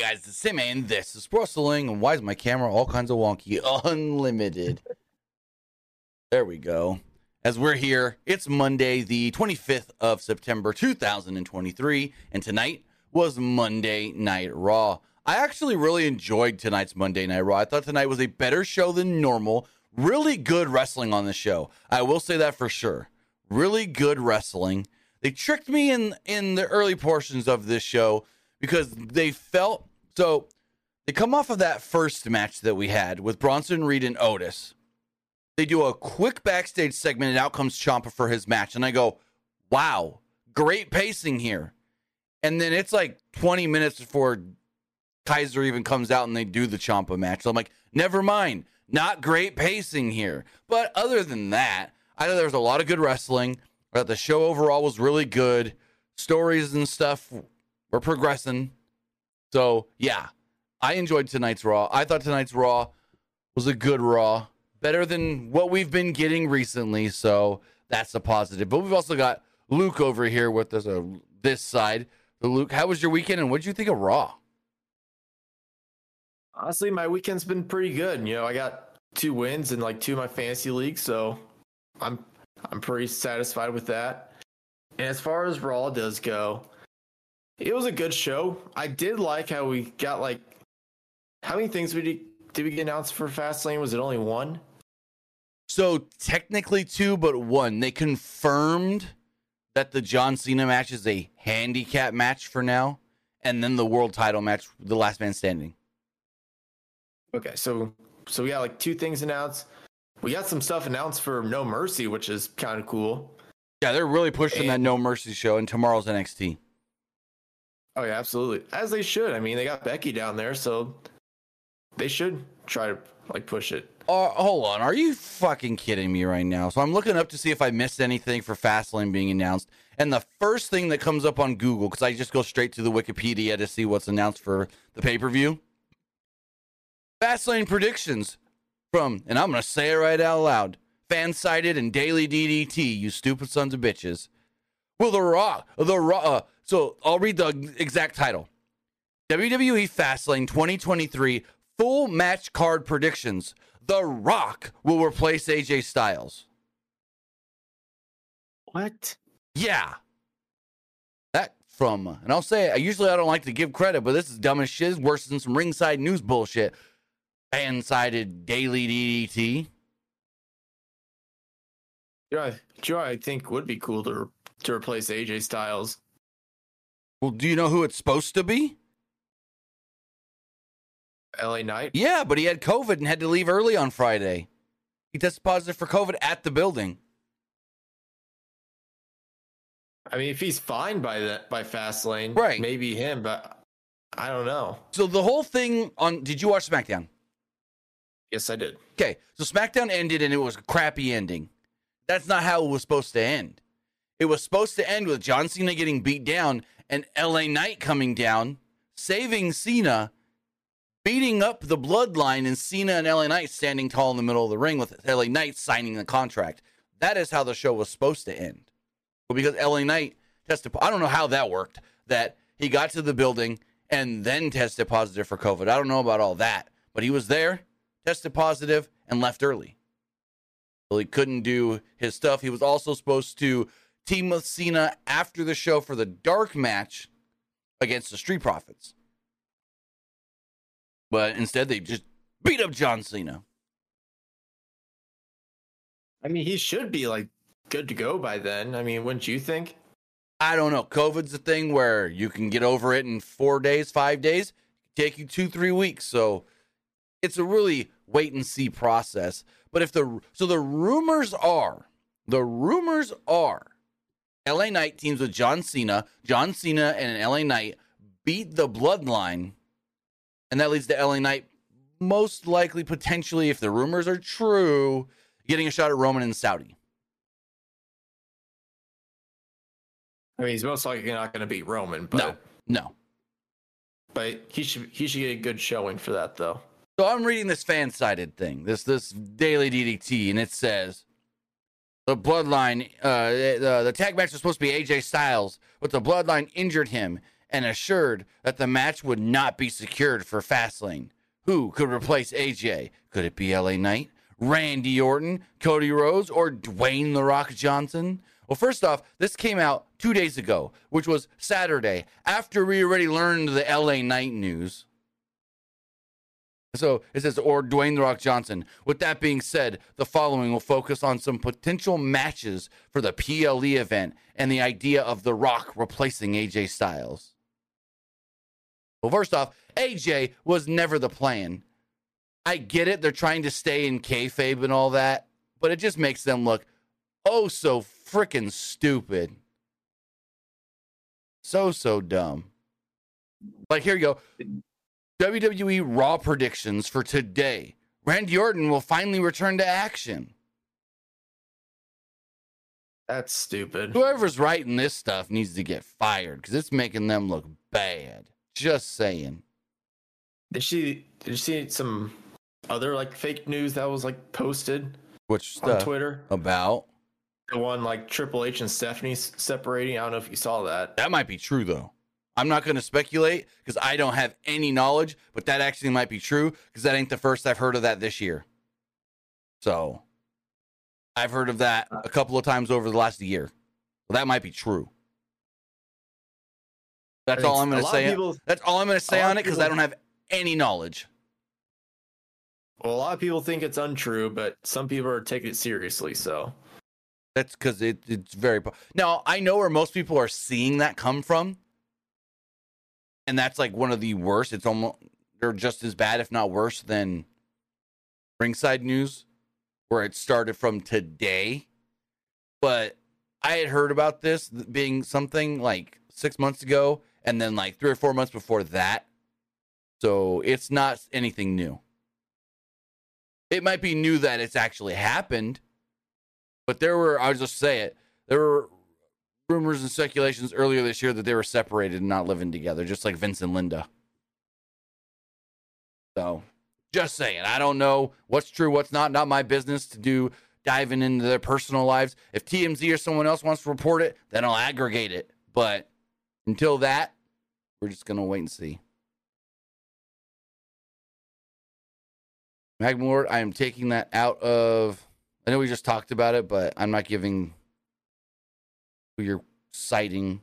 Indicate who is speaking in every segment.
Speaker 1: guys, it's Tim and this is Wrestling. And why is my camera all kinds of wonky? Unlimited. there we go. As we're here, it's Monday, the 25th of September, 2023, and tonight was Monday Night Raw. I actually really enjoyed tonight's Monday Night Raw. I thought tonight was a better show than normal. Really good wrestling on the show. I will say that for sure. Really good wrestling. They tricked me in in the early portions of this show because they felt so they come off of that first match that we had with Bronson Reed and Otis. They do a quick backstage segment and out comes Ciampa for his match. And I go, wow, great pacing here. And then it's like 20 minutes before Kaiser even comes out and they do the Ciampa match. So I'm like, never mind, not great pacing here. But other than that, I know there was a lot of good wrestling. I the show overall was really good. Stories and stuff we're progressing. So yeah, I enjoyed tonight's Raw. I thought tonight's Raw was a good Raw, better than what we've been getting recently. So that's a positive. But we've also got Luke over here with us, uh, this side. Luke, how was your weekend, and what did you think of Raw?
Speaker 2: Honestly, my weekend's been pretty good. You know, I got two wins in like two of my fantasy leagues, so I'm I'm pretty satisfied with that. And as far as Raw does go, it was a good show. I did like how we got like how many things did we did we get announced for Fastlane? Was it only one?
Speaker 1: So technically two, but one. They confirmed that the John Cena match is a handicap match for now, and then the world title match, the last man standing.
Speaker 2: Okay, so so we got like two things announced. We got some stuff announced for No Mercy, which is kind of cool.
Speaker 1: Yeah, they're really pushing and, that No Mercy show and tomorrow's NXT.
Speaker 2: Oh yeah, absolutely. As they should. I mean, they got Becky down there, so they should try to like push it.
Speaker 1: Uh, hold on, are you fucking kidding me right now? So I'm looking up to see if I missed anything for Fastlane being announced, and the first thing that comes up on Google, because I just go straight to the Wikipedia to see what's announced for the pay per view. Fastlane predictions from, and I'm gonna say it right out loud, FanSided and Daily DDT. You stupid sons of bitches. Will the Raw, the Raw, uh, so I'll read the exact title WWE Fastlane 2023 full match card predictions. The Rock will replace AJ Styles.
Speaker 2: What?
Speaker 1: Yeah. That from, and I'll say, I usually I don't like to give credit, but this is dumb as shit. It's worse than some ringside news bullshit. Fan-sided daily DDT.
Speaker 2: Yeah, sure. I think would be cool to to replace AJ Styles.
Speaker 1: Well, do you know who it's supposed to be?
Speaker 2: LA Knight?
Speaker 1: Yeah, but he had COVID and had to leave early on Friday. He tested positive for COVID at the building.
Speaker 2: I mean, if he's fine by that by Fastlane,
Speaker 1: right?
Speaker 2: Maybe him, but I don't know.
Speaker 1: So the whole thing on did you watch SmackDown?
Speaker 2: Yes, I did.
Speaker 1: Okay, so SmackDown ended and it was a crappy ending. That's not how it was supposed to end. It was supposed to end with John Cena getting beat down and LA Knight coming down, saving Cena, beating up the bloodline, and Cena and LA Knight standing tall in the middle of the ring with LA Knight signing the contract. That is how the show was supposed to end. But because LA Knight tested, I don't know how that worked, that he got to the building and then tested positive for COVID. I don't know about all that, but he was there, tested positive, and left early. Well, he couldn't do his stuff. He was also supposed to team with Cena after the show for the dark match against the Street Profits. But instead, they just beat up John Cena.
Speaker 2: I mean, he should be like good to go by then. I mean, wouldn't you think?
Speaker 1: I don't know. COVID's a thing where you can get over it in four days, five days, take you two, three weeks. So it's a really wait and see process. But if the so the rumors are, the rumors are LA Knight teams with John Cena. John Cena and an LA Knight beat the bloodline. And that leads to LA Knight most likely, potentially, if the rumors are true, getting a shot at Roman and Saudi.
Speaker 2: I mean, he's most likely not going to beat Roman, but
Speaker 1: no, no.
Speaker 2: But he should he should get a good showing for that, though.
Speaker 1: So I'm reading this fan-sided thing, this this daily DDT, and it says the bloodline, uh, the, the tag match was supposed to be AJ Styles, but the bloodline injured him, and assured that the match would not be secured for Fastlane. Who could replace AJ? Could it be LA Knight, Randy Orton, Cody Rhodes, or Dwayne The Rock Johnson? Well, first off, this came out two days ago, which was Saturday, after we already learned the LA Knight news. So it says, or Dwayne The Rock Johnson. With that being said, the following will focus on some potential matches for the PLE event and the idea of The Rock replacing AJ Styles. Well, first off, AJ was never the plan. I get it. They're trying to stay in kayfabe and all that, but it just makes them look oh so freaking stupid. So, so dumb. Like, here you go. WWE Raw predictions for today. Randy Orton will finally return to action.
Speaker 2: That's stupid.
Speaker 1: Whoever's writing this stuff needs to get fired because it's making them look bad. Just saying.
Speaker 2: Did she? Did you see some other like fake news that was like posted
Speaker 1: Which
Speaker 2: on Twitter?
Speaker 1: about?
Speaker 2: The one like Triple H and Stephanie separating. I don't know if you saw that.
Speaker 1: That might be true though. I'm not going to speculate because I don't have any knowledge, but that actually might be true because that ain't the first I've heard of that this year. So I've heard of that a couple of times over the last year. Well, that might be true. That's all I'm going to say.
Speaker 2: people-
Speaker 1: That's all I'm going to say on it because I don't have any knowledge.
Speaker 2: Well, a lot of people think it's untrue, but some people are taking it seriously. So
Speaker 1: That's because it, it's very. po- Now I know where most people are seeing that come from, and that's like one of the worst. It's almost they're just as bad, if not worse, than Ringside News, where it started from today. But I had heard about this being something like six months ago, and then like three or four months before that. So it's not anything new. It might be new that it's actually happened, but there were, I'll just say it, there were rumors and speculations earlier this year that they were separated and not living together, just like Vince and Linda. So, just saying, I don't know what's true, what's not. Not my business to do diving into their personal lives. If TMZ or someone else wants to report it, then I'll aggregate it. But until that, we're just going to wait and see. Magmore, I am taking that out of. I know we just talked about it, but I'm not giving who you're citing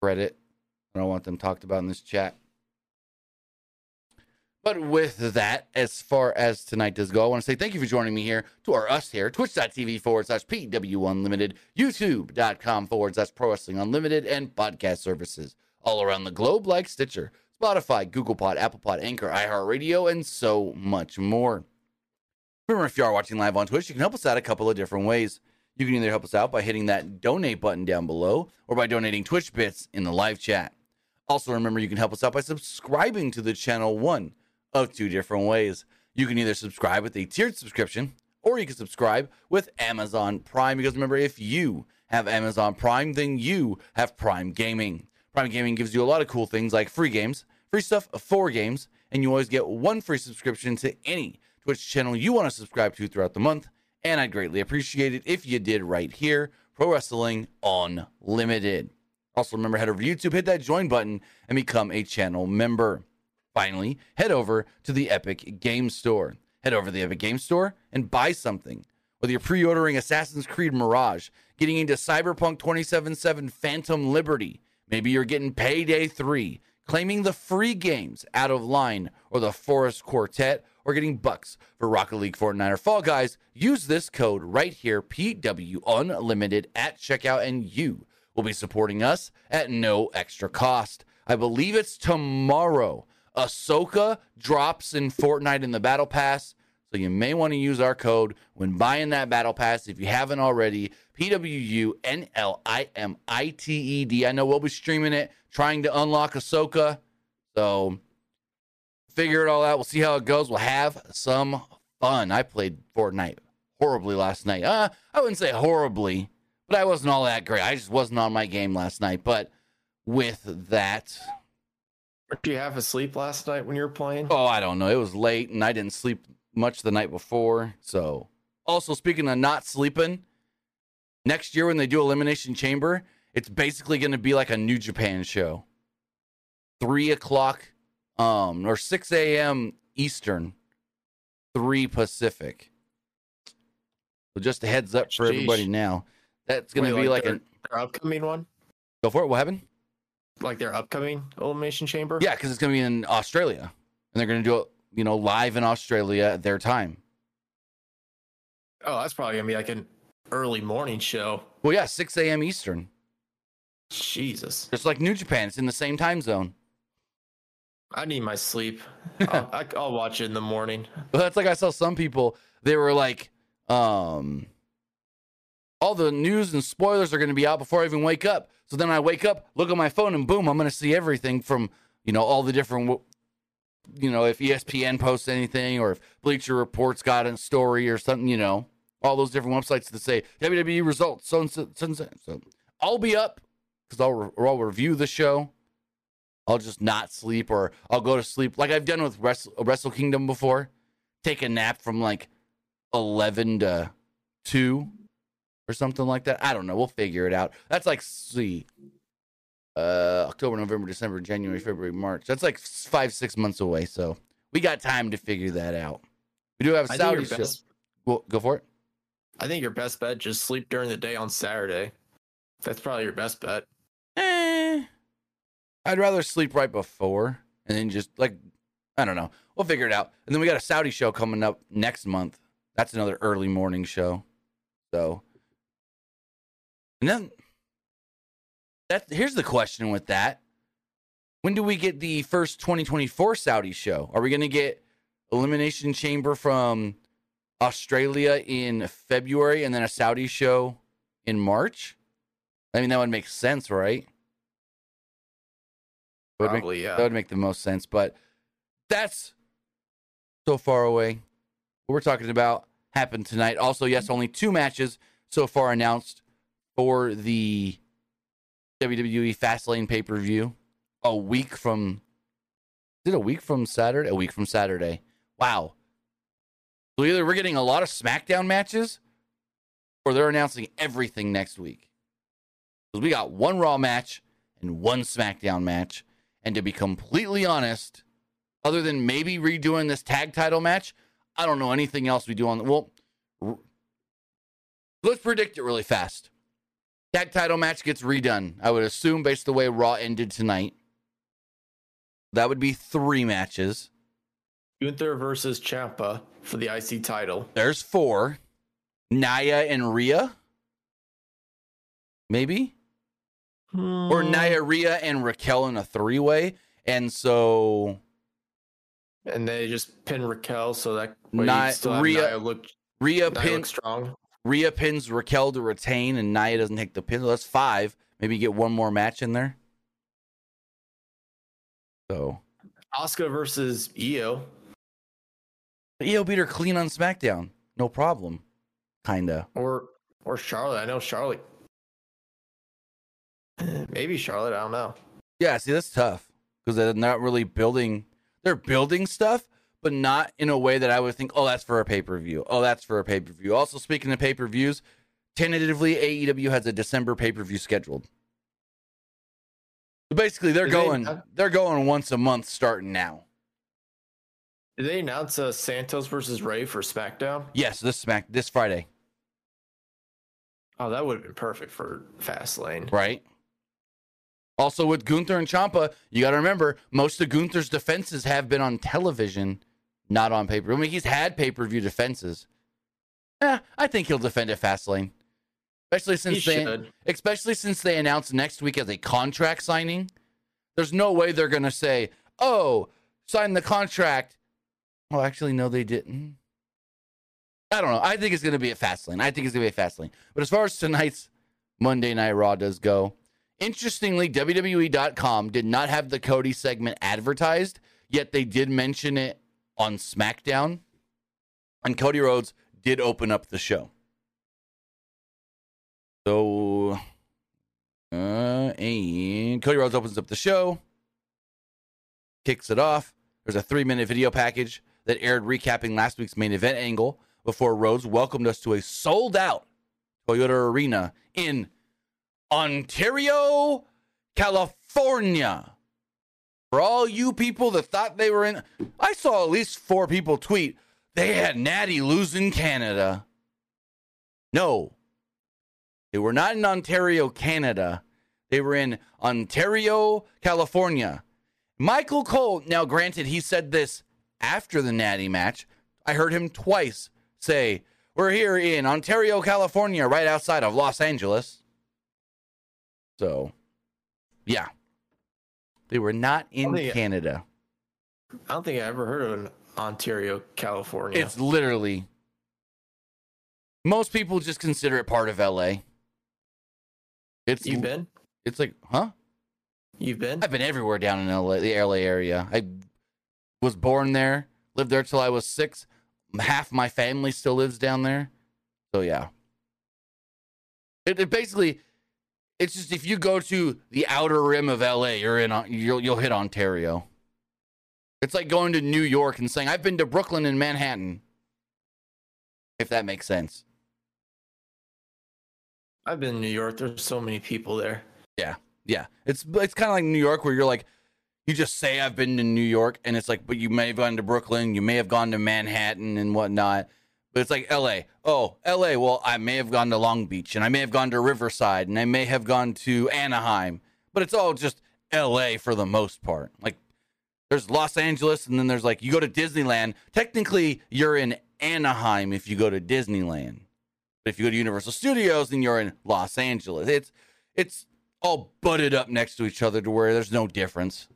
Speaker 1: credit. I don't want them talked about in this chat. But with that, as far as tonight does go, I want to say thank you for joining me here to our us here, twitch.tv forward slash PW Unlimited, youtube.com forward slash Pro Wrestling Unlimited, and podcast services all around the globe like Stitcher, Spotify, Google Pod, Apple Pod, Anchor, iHeartRadio, and so much more. Remember, if you are watching live on Twitch, you can help us out a couple of different ways. You can either help us out by hitting that donate button down below or by donating Twitch bits in the live chat. Also, remember you can help us out by subscribing to the channel one of two different ways. You can either subscribe with a tiered subscription or you can subscribe with Amazon Prime. Because remember, if you have Amazon Prime, then you have Prime Gaming. Prime Gaming gives you a lot of cool things like free games, free stuff for games, and you always get one free subscription to any Twitch channel you want to subscribe to throughout the month. And I'd greatly appreciate it if you did right here, Pro Wrestling Unlimited. Also, remember, head over to YouTube, hit that join button, and become a channel member. Finally, head over to the Epic Game Store. Head over to the Epic Game Store and buy something. Whether you're pre ordering Assassin's Creed Mirage, getting into Cyberpunk 2077 Phantom Liberty, maybe you're getting Payday 3, claiming the free games out of line, or the Forest Quartet, or getting bucks for Rocket League, Fortnite, or Fall Guys, use this code right here, PW Unlimited, at checkout, and you will be supporting us at no extra cost. I believe it's tomorrow. Ahsoka drops in Fortnite in the Battle Pass. So you may want to use our code when buying that Battle Pass if you haven't already. PWU N L I M I T E D. I know we'll be streaming it, trying to unlock Ahsoka. So figure it all out. We'll see how it goes. We'll have some fun. I played Fortnite horribly last night. Uh, I wouldn't say horribly, but I wasn't all that great. I just wasn't on my game last night. But with that,
Speaker 2: Weren't you half asleep last night when you were playing?
Speaker 1: oh, I don't know. It was late and I didn't sleep much the night before. So, also speaking of not sleeping, next year when they do Elimination Chamber, It's basically going to be like a New Japan show. Three o'clock, um, or six a.m. Eastern, three Pacific. So just a heads up for
Speaker 2: Sheesh.
Speaker 1: everybody now. That's going to be like,
Speaker 2: their,
Speaker 1: a
Speaker 2: their upcoming one,
Speaker 1: go for it. What happened?
Speaker 2: like their upcoming elimination chamber.
Speaker 1: Yeah, because it's going to be in Australia, and they're going to do it, you know, live in Australia at their time.
Speaker 2: Oh, that's probably gonna be like an early morning show.
Speaker 1: Well, yeah, six a.m. Eastern,
Speaker 2: Jesus,
Speaker 1: It's like New Japan. It's in the same time zone.
Speaker 2: I need my sleep. I'll, I, I'll watch it in the morning.
Speaker 1: But that's like I saw some people. They were like, um, all the news and spoilers are going to be out before I even wake up. So then I wake up, look at my phone, and boom, I'm going to see everything from you know all the different, you know, if ESPN posts anything or if Bleacher Report's got a story or something, you know, all those different websites that say WWE results. So and so, so, and so. so I'll be up because I'll re- or I'll review the show. I'll just not sleep or I'll go to sleep like I've done with Wrestle, Wrestle Kingdom before. Take a nap from like 11 to 2 or something like that. I don't know. We'll figure it out. That's like, see, uh, October, November, December, January, February, March. That's like five, six months away. So we got time to figure that out. We do have a Saudi show.
Speaker 2: best,
Speaker 1: Well, go for it.
Speaker 2: I think your best bet just sleep during the day on Saturday. That's probably your best bet.
Speaker 1: I'd rather sleep right before and then just like I don't know. We'll figure it out. And then we got a Saudi show coming up next month. That's another early morning show. So and then that here's the question with that. When do we get the first 2024 Saudi show? Are we going to get Elimination Chamber from Australia in February and then a Saudi show in March? I mean, that would make sense, right? That would make-
Speaker 2: yeah.
Speaker 1: that would make the most sense. But that's so far away. What we're talking about happened tonight. Also, yes, only two matches so far announced for the WWE Fastlane pay per view. A week from, is it a week from Saturday? A week from Saturday. Wow. So either we're getting a lot of SmackDown matches or they're announcing everything next week. Because we got one Raw match and one SmackDown match. And to be completely honest, other than maybe redoing this tag title match, I don't know anything else we do on the. Well, r- let's predict it really fast. Tag title match gets redone. I would assume, based the way Raw ended tonight, that would be three matches.
Speaker 2: Gunther versus Ciampa for the IC title.
Speaker 1: There's four. Nia and Rhea. Maybe? Or
Speaker 2: Hmm.
Speaker 1: Nia, Rhea, and Raquel in a three way. And so
Speaker 2: And they just pin Raquel so that way
Speaker 1: Ni-
Speaker 2: you'd still have
Speaker 1: Rhea-
Speaker 2: Nia look,
Speaker 1: Rhea pin
Speaker 2: look strong.
Speaker 1: Rhea pins Raquel to retain, and Nia doesn't take the pin. So that's five. Maybe get one more match in there. So
Speaker 2: Asuka versus Io.
Speaker 1: Io beat her clean on SmackDown. No problem. Kinda.
Speaker 2: or or Charlotte. I know Charlotte. Maybe Charlotte. I don't know.
Speaker 1: Yeah, see, that's tough because they're not really building. They're building stuff, but not in a way that I would think, oh, that's for a pay per view. Oh, that's for a pay per view. Also, speaking of pay per views, tentatively, AEW has a December pay per view scheduled. So basically, they're
Speaker 2: Did
Speaker 1: going.
Speaker 2: not-
Speaker 1: They're going once a month starting now.
Speaker 2: Did they announce uh, Santos versus Rey for SmackDown?
Speaker 1: Yes, this smack this Friday,
Speaker 2: Oh, that would have been perfect for Fastlane.
Speaker 1: right? Also, with Gunther and Ciampa, you got to remember most of Gunther's defenses have been on television, not on paper. I mean, he's had pay per view defenses. Eh, I think he'll defend at Fastlane, especially
Speaker 2: He
Speaker 1: since they,
Speaker 2: should.
Speaker 1: especially since they announced next week as a contract signing. There's no way they're gonna say, "Oh, sign the contract." Well, actually, no, they didn't. I don't know. I think it's gonna be at Fastlane. I think it's gonna be at Fastlane. But as far as tonight's Monday Night Raw does go, interestingly, WWE.com did not have the Cody segment advertised, yet they did mention it on SmackDown. And Cody Rhodes did open up the show. So, uh, and Cody Rhodes opens up the show, kicks it off. There's a three minute video package that aired recapping last week's main event angle before Rhodes welcomed us to a sold out Toyota Arena in Ontario, California. For all you people that thought they were in, I saw at least four people tweet they had Natty losing Canada. No, they were not in Ontario, Canada. They were in Ontario, California. Michael Cole, now granted, he said this after the Natty match. I heard him twice say, We're here in Ontario, California, right outside of Los Angeles. So, yeah. They were not in
Speaker 2: think-
Speaker 1: Canada.
Speaker 2: I don't think I ever heard of an Ontario, California.
Speaker 1: It's literally. Most people just consider it part of LA. It's
Speaker 2: You've been?
Speaker 1: it's like, huh?
Speaker 2: You've been?
Speaker 1: I've been everywhere down in LA, the LA area. I was born there, lived there till I was six. Half my family still lives down there. So yeah. It, it basically, it's just if you go to the outer rim of LA, you're in. You'll you'll hit Ontario. It's like going to New York and saying I've been to Brooklyn and Manhattan. If that makes sense.
Speaker 2: I've been in New York. There's so many people there.
Speaker 1: Yeah. Yeah, it's it's kind of like New York, where you're like, you just say I've been to New York, and it's like, but you may have gone to Brooklyn, you may have gone to Manhattan and whatnot, but it's like L.A. Oh, L.A. Well, I may have gone to Long Beach, and I may have gone to Riverside, and I may have gone to Anaheim, but it's all just L.A. for the most part. Like, there's Los Angeles, and then there's like you go to Disneyland. Technically, you're in Anaheim if you go to Disneyland, but if you go to Universal Studios, then you're in Los Angeles. It's it's all butted up next to each other to where there's no difference.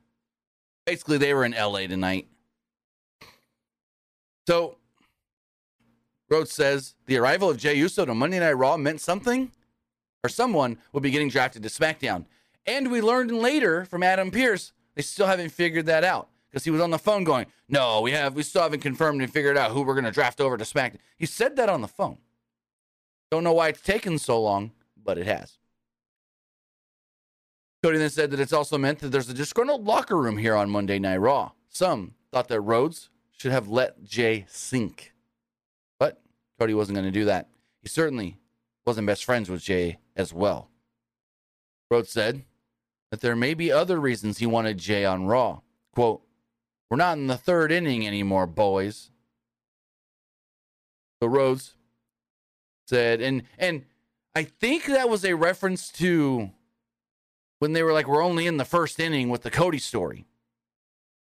Speaker 1: Basically, they were in LA tonight. So, Rhodes says the arrival of Jey Uso to Monday Night Raw meant something, or someone would be getting drafted to SmackDown. And we learned later from Adam Pearce they still haven't figured that out because he was on the phone going, "No, we have, we still haven't confirmed and figured out who we're going to draft over to SmackDown." He said that on the phone. Don't know why it's taken so long, but it has. Cody then said that it's also meant that there's a disgruntled locker room here on Monday Night Raw. Some thought that Rhodes should have let Jey sink. Cody wasn't going to do that. He certainly wasn't best friends with Jey as well. Rhodes said that there may be other reasons he wanted Jey on Raw. Quote, We're not in the third inning anymore, boys. So Rhodes said, and and I think that was a reference to when they were like, we're only in the first inning with the Cody story.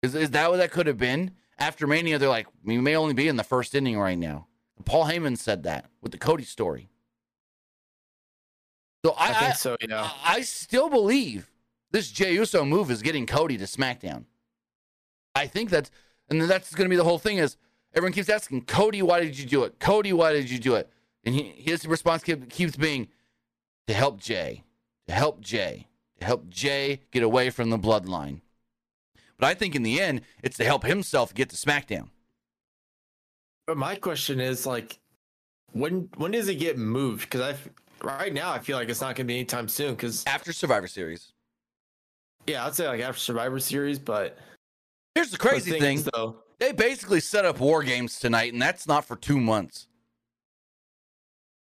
Speaker 1: Is, is that what that could have been? After Mania, they're like, we may only be in the first inning right now. Paul Heyman said that with the Cody story. So I,
Speaker 2: I, think so, yeah.
Speaker 1: I, I still believe this Jey Uso move is getting Cody to SmackDown. I think that's, and that's going to be the whole thing is everyone keeps asking, Cody, why did you do it? Cody, why did you do it? And he, his response keep, keeps being to help Jey, to help Jey, to help Jey get away from the bloodline. But I think in the end, it's to help himself get to SmackDown.
Speaker 2: But my question is like, when when does it get moved? Because I right now I feel like it's not going to be anytime soon. Because
Speaker 1: After Survivor Series.
Speaker 2: yeah, I'd say like after Survivor Series, but
Speaker 1: Here's the crazy
Speaker 2: thing
Speaker 1: thing.
Speaker 2: though.
Speaker 1: They basically set up War Games tonight, and that's not for two months.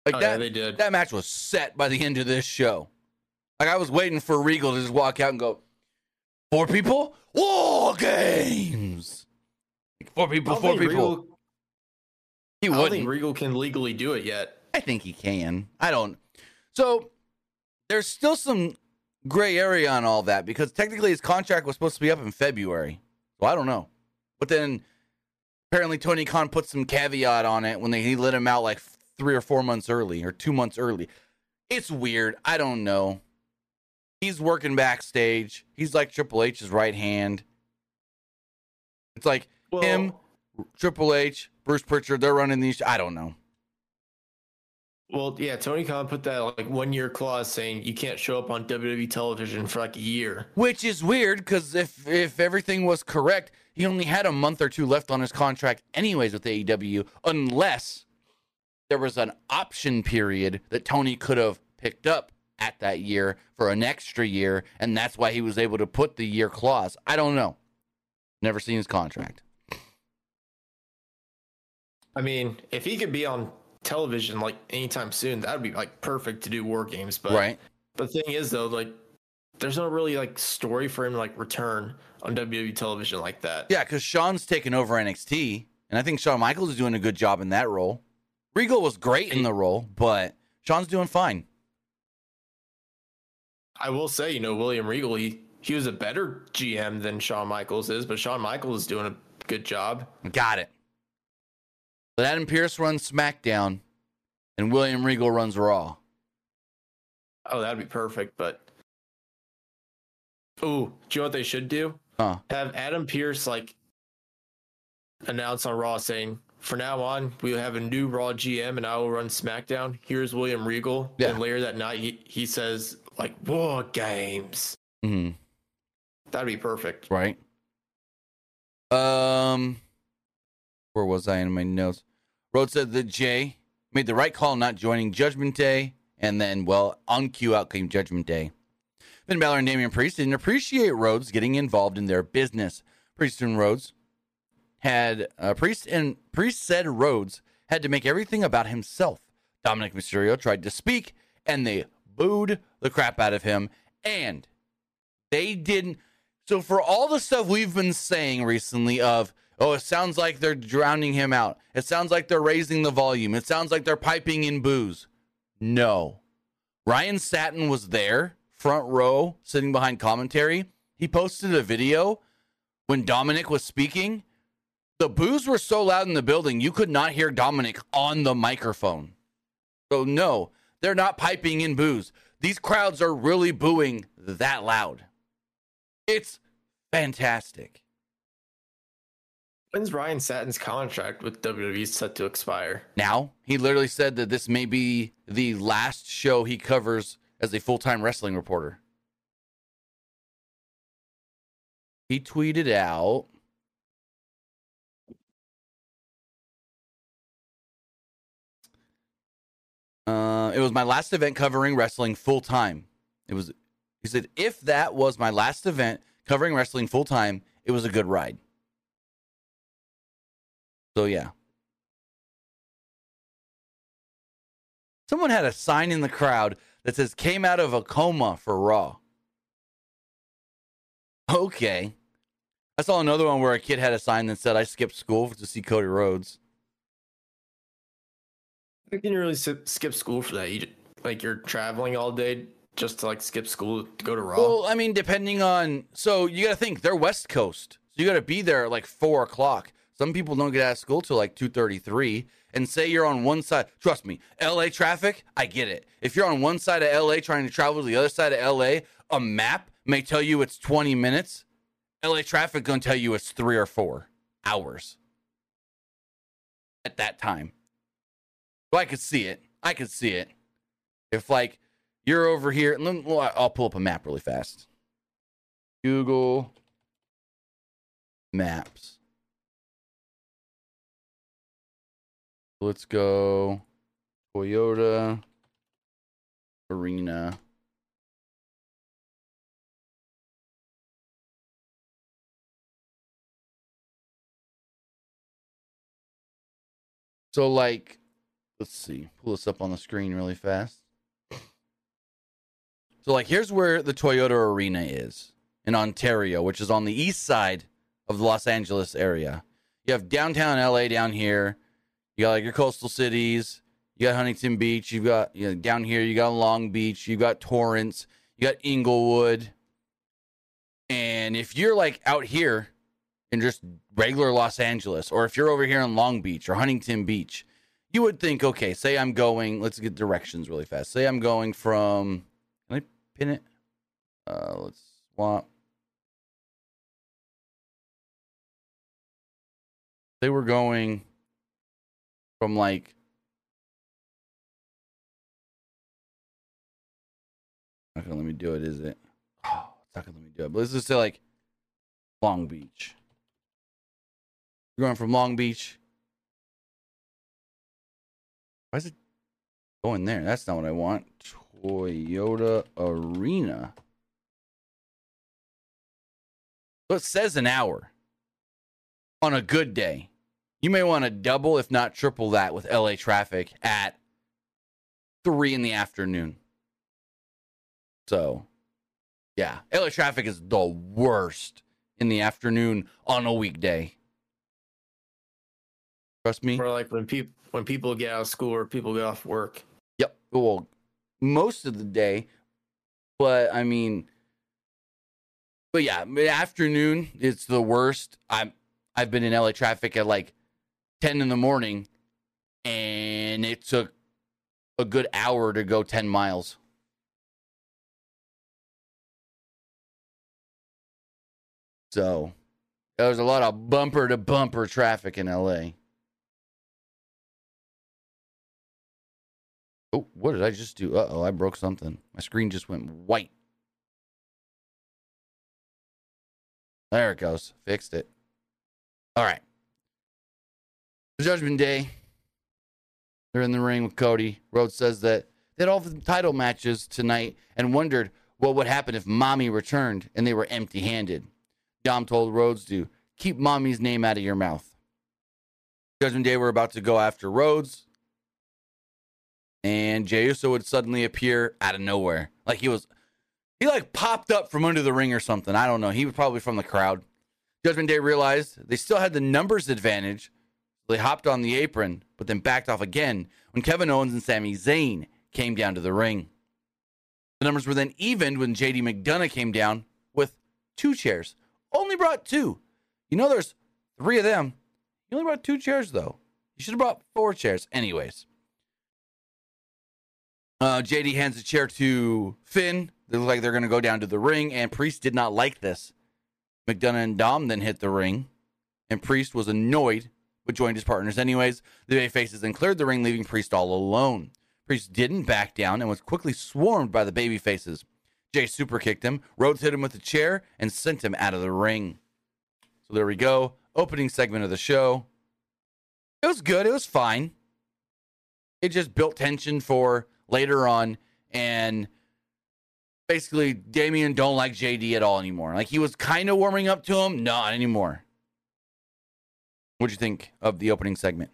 Speaker 1: Like
Speaker 2: Oh,
Speaker 1: that,
Speaker 2: yeah, they did.
Speaker 1: that match was set by the end of this show. Like I was waiting for Regal to just walk out and go, four people, War Games. Like, four people, four people.
Speaker 2: Regal,
Speaker 1: he
Speaker 2: I
Speaker 1: wouldn't.
Speaker 2: think Regal can legally do it yet.
Speaker 1: I think he can. I don't. So there's still some gray area on all that because technically his contract was supposed to be up in February. So I don't know. But then apparently Tony Khan put some caveat on it when they, he let him out like three or four months early or two months early. It's weird. I don't know. He's working backstage. He's like Triple H's right hand. It's like
Speaker 2: Well,
Speaker 1: him, Triple H, Bruce Pritchard. They're running these. I don't know.
Speaker 2: Well, yeah, Tony Khan put that like one year clause saying you can't show up on WWE television for like a year.
Speaker 1: Which is weird because if if everything was correct, he only had a month or two left on his contract, anyways, with AEW, unless there was an option period that Tony could have picked up at that year for an extra year, and that's why he was able to put the year clause. I don't know. Never seen his contract.
Speaker 2: I mean, if he could be on television like anytime soon, that'd be like perfect to do war games. But
Speaker 1: right.
Speaker 2: The thing is, though, like, there's no really like story for him to like return on WWE television like that.
Speaker 1: Yeah, because Shawn's taken over NXT, and I think Shawn Michaels is doing a good job in that role. Regal was great in the role, but Shawn's doing fine.
Speaker 2: I will say, you know, William Regal, he, he was a better GM than Shawn Michaels is, but Shawn Michaels is doing a good job.
Speaker 1: Got it. But Adam Pearce runs SmackDown, and William Regal runs Raw.
Speaker 2: Oh, that'd be perfect. But ooh, do you know what they should do?
Speaker 1: Huh.
Speaker 2: Have Adam Pearce like announce on Raw saying, "For now on, we will have a new Raw GM, and I will run SmackDown. Here's William Regal."
Speaker 1: Yeah.
Speaker 2: And later that night, he he says like War Games.
Speaker 1: hmm
Speaker 2: That'd be perfect.
Speaker 1: Right. Um, where was I in my notes? Rhodes said that Jey made the right call not joining Judgment Day, and then, well, on cue out came Judgment Day. Finn Balor and Damian Priest didn't appreciate Rhodes getting involved in their business. Priest and Rhodes had uh, Priest and Priest said Rhodes had to make everything about himself. Dominic Mysterio tried to speak, and they booed the crap out of him, and they didn't. So for all the stuff we've been saying recently of oh it sounds like they're drowning him out. It sounds like they're raising the volume. It sounds like they're piping in boos. No. Ryan Satin was there, front row, sitting behind commentary. He posted a video when Dominic was speaking. The boos were so loud in the building, you could not hear Dominic on the microphone. So, no, they're not piping in boos. These crowds are really booing that loud. It's fantastic.
Speaker 2: When's Ryan Satin's contract with WWE set to expire?
Speaker 1: Now, he literally said that this may be the last show he covers as a full time wrestling reporter. He tweeted out. Uh, it was my last event covering wrestling full time. It was, he said, if that was my last event covering wrestling full time, it was a good ride. So, yeah. Someone had a sign in the crowd that says came out of a coma for Raw. Okay. I saw another one where a kid had a sign that said I skipped school to see Cody Rhodes.
Speaker 2: You can really skip school for that. You like you're traveling all day just to like skip school to go to Raw.
Speaker 1: Well, I mean, depending on so you got to think they're West Coast, so you got to be there at like four o'clock. Some people don't get out of school till like two thirty three. And say you're on one side. Trust me, L.A. traffic. I get it. If you're on one side of L.A. trying to travel to the other side of L.A., a map may tell you it's twenty minutes. L.A. traffic gonna tell you it's three or four hours at that time. So I could see it. I could see it. If like you're over here, I'll pull up a map really fast. Google Maps. Let's go Toyota Arena. So, like, let's see, pull this up on the screen really fast. So, like, here's where the Toyota Arena is in Ontario, which is on the east side of the Los Angeles area. You have downtown LA down here. You got like your coastal cities. You got Huntington Beach. You've got you know, down here. You got Long Beach. You got Torrance. You got Inglewood. And if you're like out here in just regular Los Angeles, or if you're over here in Long Beach or Huntington Beach, you would think, okay, say I'm going. Let's get directions really fast. Say I'm going from. Can I pin it? Uh, let's swap. They were going from like not gonna let me do it, is it? Oh, it's not gonna let me do it. But let's just say like Long Beach. You're going from Long Beach. Why is it going there? That's not what I want. Toyota Arena. So it says an hour on a good day. You may want to double, if not triple that, with LA traffic at three in the afternoon. So, yeah, LA traffic is the worst in the afternoon on a weekday. Trust me.
Speaker 2: Or like when people when people get out of school or people get off work.
Speaker 1: Yep. Well, most of the day, but I mean, but yeah, afternoon it's the worst. I'm I've been in LA traffic at like ten in the morning, and it took a good hour to go ten miles. So there was a lot of bumper to bumper traffic in LA. Oh, what did I just do? Uh oh, I broke something. My screen just went white. There it goes. Fixed it. All right. Judgment Day. They're in the ring with Cody. Rhodes says that they had all the title matches tonight and wondered what would happen if Mommy returned and they were empty handed. Dom told Rhodes to keep Mommy's name out of your mouth. Judgment Day were about to go after Rhodes and Jey Uso would suddenly appear out of nowhere. Like he was, he like popped up from under the ring or something. I don't know. He was probably from the crowd. Judgment Day realized they still had the numbers advantage. So they hopped on the apron, but then backed off again when Kevin Owens and Sami Zayn came down to the ring. The numbers were then evened when JD McDonough came down with two chairs. Only brought two. You know, there's three of them. You only brought two chairs, though. You should have brought four chairs. Anyways. Uh, JD hands a chair to Finn. They look like they're going to go down to the ring, and Priest did not like this. McDonough and Dom then hit the ring, and Priest was annoyed, but joined his partners anyways. The Bay Faces then cleared the ring, leaving Priest all alone. Priest didn't back down and was quickly swarmed by the Baby Faces. Jey super kicked him, Rhodes hit him with a chair, and sent him out of the ring. So there we go. Opening segment of the show. It was good. It was fine. It just built tension for later on, and basically Damian don't like JD at all anymore. Like he was kind of warming up to him, not anymore. What'd you think of the opening segment?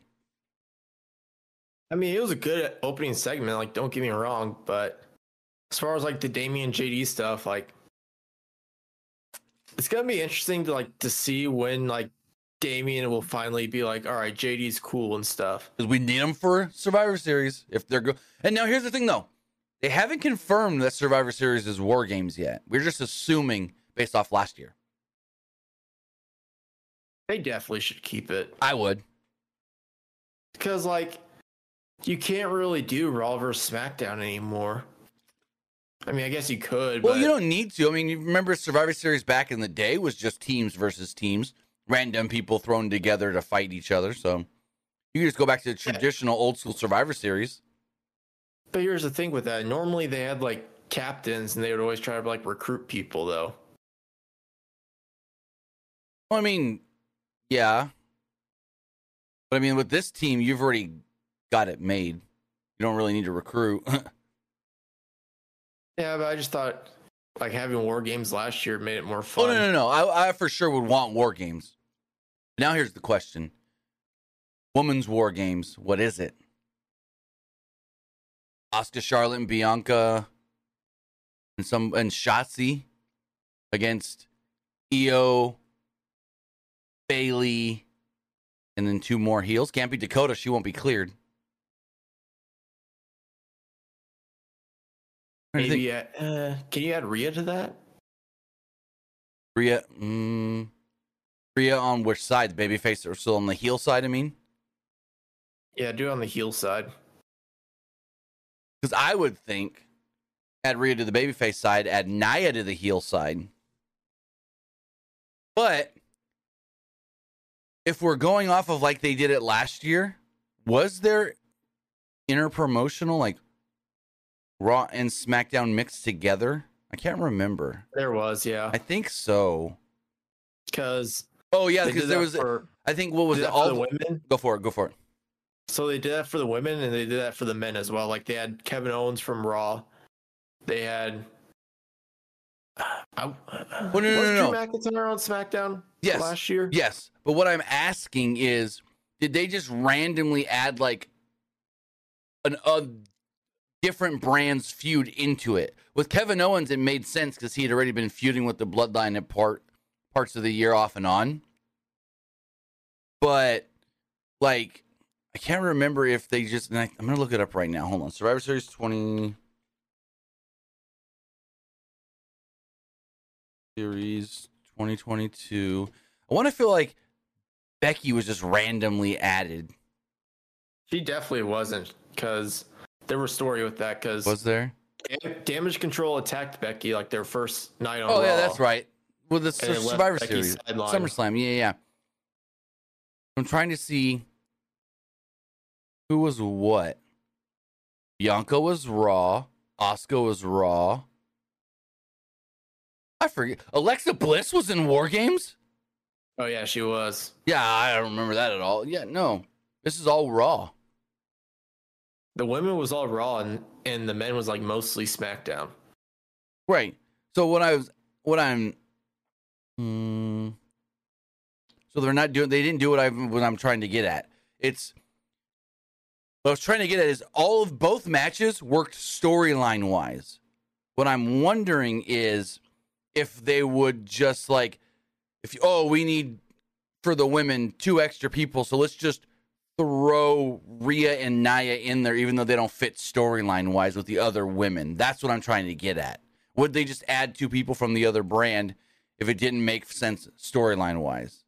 Speaker 2: I mean, it was a good opening segment. Like, don't get me wrong, but as far as like the Damian JD stuff, like it's gonna be interesting to like to see when like Damian will finally be like, all right, JD's cool and stuff.
Speaker 1: Because we need him for Survivor Series if they're good. And now here's the thing, though, they haven't confirmed that Survivor Series is War Games yet. We're just assuming based off last year.
Speaker 2: They definitely should keep it
Speaker 1: I would.
Speaker 2: because like you can't really do Raw versus SmackDown anymore. I mean, I guess you could.
Speaker 1: Well,
Speaker 2: but
Speaker 1: you don't need to. I mean, you remember Survivor Series back in the day was just teams versus teams, random people thrown together to fight each other. So you can just go back to the traditional old school Survivor Series.
Speaker 2: But here's the thing with that. Normally they had like captains and they would always try to like recruit people though.
Speaker 1: Well, I mean, yeah. But I mean, with this team, you've already got it made. You don't really need to recruit.
Speaker 2: Yeah, but I just thought like having war games last year made it more fun.
Speaker 1: Oh no, no, no! I, I for sure would want war games. Now here's the question: Women's war games. What is it? Asuka, Charlotte, and Bianca, and some and Shotzi against Io, Bayley, and then two more heels. Can't be Dakota. She won't be cleared. Trying to think.
Speaker 2: Maybe add, uh, can you add Rhea to that?
Speaker 1: Rhea, mm, Rhea on which side? The babyface or still on the heel side? I mean.
Speaker 2: Yeah, do it on the heel side.
Speaker 1: Because I would think add Rhea to the babyface side, add Nia to the heel side. But if we're going off of like they did it last year, was there interpromotional like Raw and SmackDown mixed together? I can't remember.
Speaker 2: There was, yeah,
Speaker 1: I think so.
Speaker 2: because
Speaker 1: Oh yeah, because there was.
Speaker 2: for,
Speaker 1: I think what was it? All
Speaker 2: the women.
Speaker 1: go for it. Go for it.
Speaker 2: So they did that for the women, and they did that for the men as well. Like they had Kevin Owens from Raw. They had. I,
Speaker 1: no, no,
Speaker 2: was
Speaker 1: no,
Speaker 2: Drew McIntyre on SmackDown
Speaker 1: Yes.
Speaker 2: last year?
Speaker 1: Yes, but what I'm asking is, did they just randomly add like an a different brands feud into it. With Kevin Owens, it made sense because he had already been feuding with the Bloodline at part parts of the year off and on. But like, I can't remember if they just. I, I'm gonna look it up right now. Hold on, Survivor Series 20 Series 2022. I want to feel like Becky was just randomly added.
Speaker 2: She definitely wasn't because there was story with that because
Speaker 1: Was there?
Speaker 2: Damage Control attacked Becky like their first night on
Speaker 1: Oh yeah, that's right. Well, the
Speaker 2: And it left
Speaker 1: Survivor Series,
Speaker 2: sidelined.
Speaker 1: SummerSlam. Yeah, yeah. I'm trying to see who was what. Bianca was Raw. Asuka was Raw. I forget. Alexa Bliss was in War Games.
Speaker 2: Oh yeah, she was.
Speaker 1: Yeah, I don't remember that at all. Yeah, no, this is all Raw.
Speaker 2: The women was all Raw and and the men was like mostly SmackDown.
Speaker 1: Right. So what I was, what I'm, hmm. so they're not doing. They didn't do what I what I'm trying to get at. It's what I was trying to get at is all of both matches worked storyline wise. What I'm wondering is if they would just like, if you, oh we need for the women two extra people, so let's just throw Rhea and Nia in there, even though they don't fit storyline wise with the other women. That's what I'm trying to get at. Would they just add two people from the other brand if it didn't make sense storyline wise?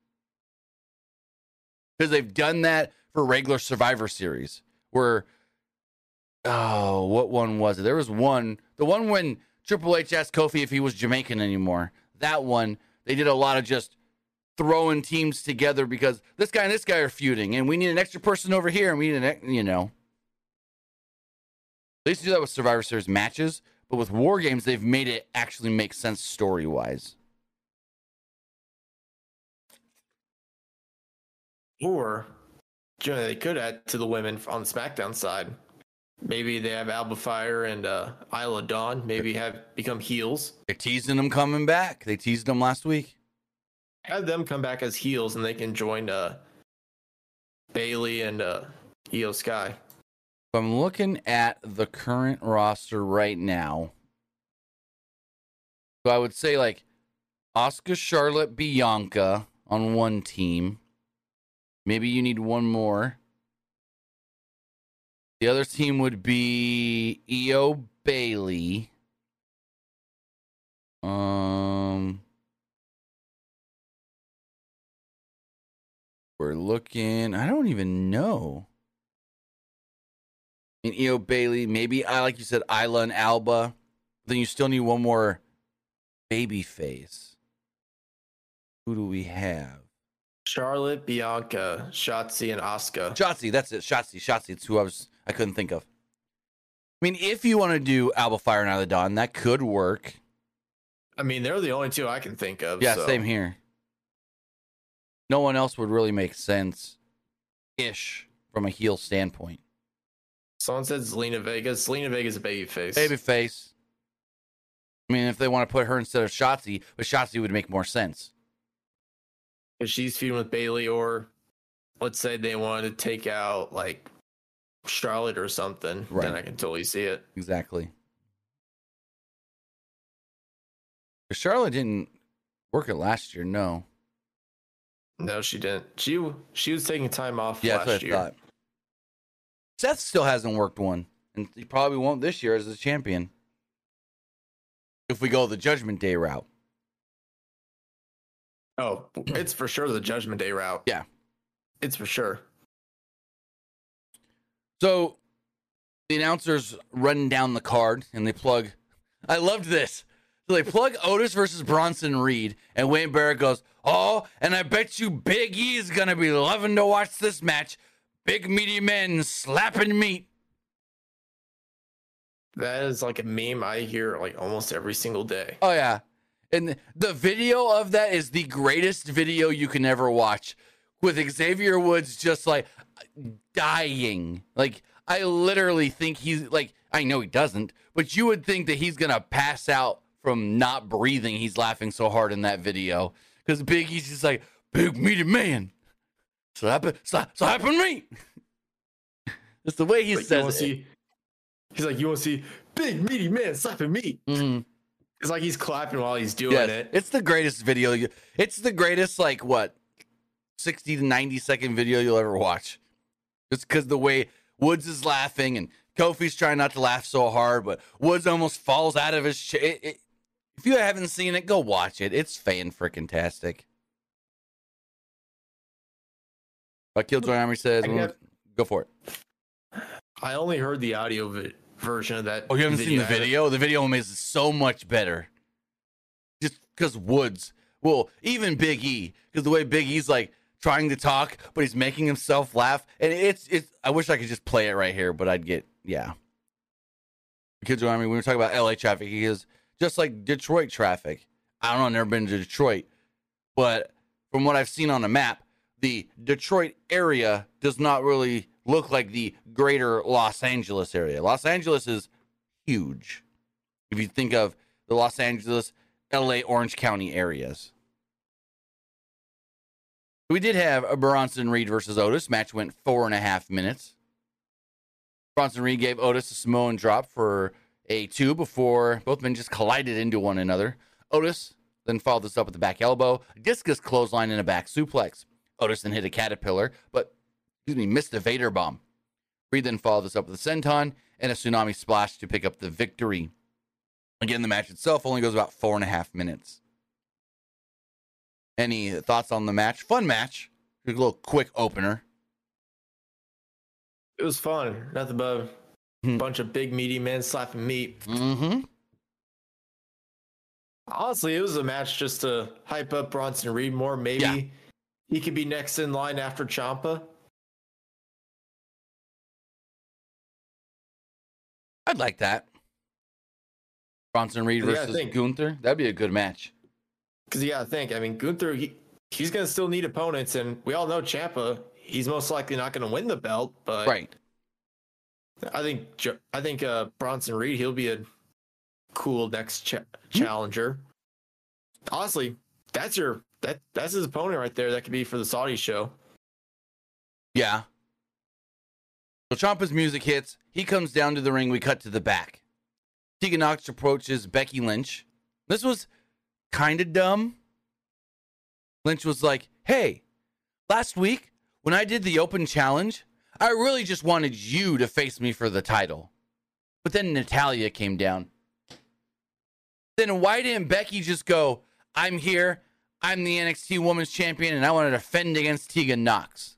Speaker 1: Because they've done that for regular Survivor Series, where oh, what one was it? There was one, the one when Triple H asked Kofi if he was Jamaican anymore. That one, they did a lot of just throwing teams together because this guy and this guy are feuding, and we need an extra person over here, and we need an, you know. They used to do that with Survivor Series matches, but with War Games, they've made it actually make sense story wise.
Speaker 2: Or you know, they could add to the women on the SmackDown side. Maybe they have Alba Fire and uh, Isla Dawn. Maybe have become heels.
Speaker 1: They're teasing them coming back. They teased them last week.
Speaker 2: Have them come back as heels, and they can join uh, Bayley and uh, Iyo Sky.
Speaker 1: I'm looking at the current roster right now. So I would say like Asuka, Charlotte, Bianca on one team. Maybe you need one more. The other team would be Iyo Bayley. Um We're looking, I don't even know. And Iyo Bayley, maybe I like you said, Isla and Alba. Then you still need one more baby face. Who do we have?
Speaker 2: Charlotte, Bianca, Shotzi, and Asuka.
Speaker 1: Shotzi, that's it. Shotzi, Shotzi. It's who I was I couldn't think of. I mean, if you want to do Alba Fire and Isla Dawn, that could work.
Speaker 2: I mean, they're the only two I can think of.
Speaker 1: Yeah,
Speaker 2: so.
Speaker 1: same here. No one else would really make sense ish from a heel standpoint.
Speaker 2: Someone said Zelina Vega. Zelina Vega's a baby face.
Speaker 1: Baby face. I mean, if they want to put her instead of Shotzi, but Shotzi would make more sense.
Speaker 2: If she's feuding with Bayley, or let's say they wanted to take out like Charlotte or something,
Speaker 1: Right.
Speaker 2: then I can totally see it.
Speaker 1: Exactly. But Charlotte didn't work it last year, no.
Speaker 2: No, she didn't. She she was taking time off
Speaker 1: Yeah,
Speaker 2: last
Speaker 1: that's what I
Speaker 2: year.
Speaker 1: thought. Seth still hasn't worked one, and he probably won't this year as a champion. If we go the Judgment Day route.
Speaker 2: Oh, it's for sure the Judgment Day route.
Speaker 1: Yeah.
Speaker 2: it's for sure.
Speaker 1: So the announcers run down the card and they plug. I loved this. So they plug Otis versus Bronson Reed, and Wade Barrett goes, "Oh, and I bet you Big E is gonna be loving to watch this match. Big meaty men slapping meat."
Speaker 2: That is like a meme I hear like almost every single day.
Speaker 1: Oh yeah, and the video of that is the greatest video you can ever watch, with Xavier Woods just like dying. Like I literally think he's like I know he doesn't, but you would think that he's gonna pass out from not breathing. He's laughing so hard in that video because Big E's just like big meaty man, slap it, slap, slapping me. It's the way he
Speaker 2: you
Speaker 1: says it.
Speaker 2: see He's like, you want to see big meaty man slapping meat?
Speaker 1: Mhm.
Speaker 2: It's like he's clapping while he's doing
Speaker 1: Yes,
Speaker 2: it.
Speaker 1: it's the greatest video. It's the greatest, like what, sixty to ninety second video you'll ever watch. Just because the way Woods is laughing and Kofi's trying not to laugh so hard, but Woods almost falls out of his chair. If you haven't seen it, go watch it. It's fan freaking tastic. But Killjoy Army says,
Speaker 2: got-
Speaker 1: "Go for it."
Speaker 2: I only heard the audio vi- version of that.
Speaker 1: Oh, you haven't seen the video? The video makes it so much better. Just because Woods, well, even Big E, because the way Big E's like trying to talk, but he's making himself laugh, and it's it's. I wish I could just play it right here, but I'd get yeah. Kids Army. When we were talking about LA traffic, he is just like Detroit traffic. I don't know. I've never been to Detroit, but from what I've seen on the map, the Detroit area does not really look like the greater Los Angeles area. Los Angeles is huge. If you think of the Los Angeles, LA, Orange County areas. We did have a Bronson Reed versus Otis. Match went four and a half minutes. Bronson Reed gave Otis a Samoan drop for a two before both men just collided into one another. Otis then followed this up with a back elbow, discus clothesline, and a back suplex. Otis then hit a caterpillar, but excuse me, missed a Vader bomb. Reed then followed this up with a senton and a tsunami splash to pick up the victory. Again, the match itself only goes about four and a half minutes. Any thoughts on the match? Fun match. A little quick opener.
Speaker 2: It was fun. Nothing but a
Speaker 1: Hmm.
Speaker 2: bunch of big meaty men slapping meat.
Speaker 1: Mm-hmm.
Speaker 2: Honestly, it was a match just to hype up Bronson Reed more. Maybe
Speaker 1: Yeah.
Speaker 2: he could be next in line after Ciampa.
Speaker 1: I'd like that. Bronson Reed versus
Speaker 2: think-
Speaker 1: Gunther. That'd be a good match.
Speaker 2: Because you got to think, I mean, Gunther, he, he's going to still need opponents. And we all know Ciampa, he's most likely not going to win the belt. But
Speaker 1: Right.
Speaker 2: I think I think uh, Bronson Reed, he'll be a cool next cha- challenger. Honestly, that's your that that's his opponent right there. That could be for the Saudi show.
Speaker 1: Yeah. So Ciampa's music hits. He comes down to the ring. We cut to the back. Tegan Knox approaches Becky Lynch. This was kind of dumb. Lynch was like, hey, last week when I did the open challenge, I really just wanted you to face me for the title. But then Natalya came down. Then why didn't Becky just go, I'm here, I'm the NXT Women's Champion, and I want to defend against Tegan Knox?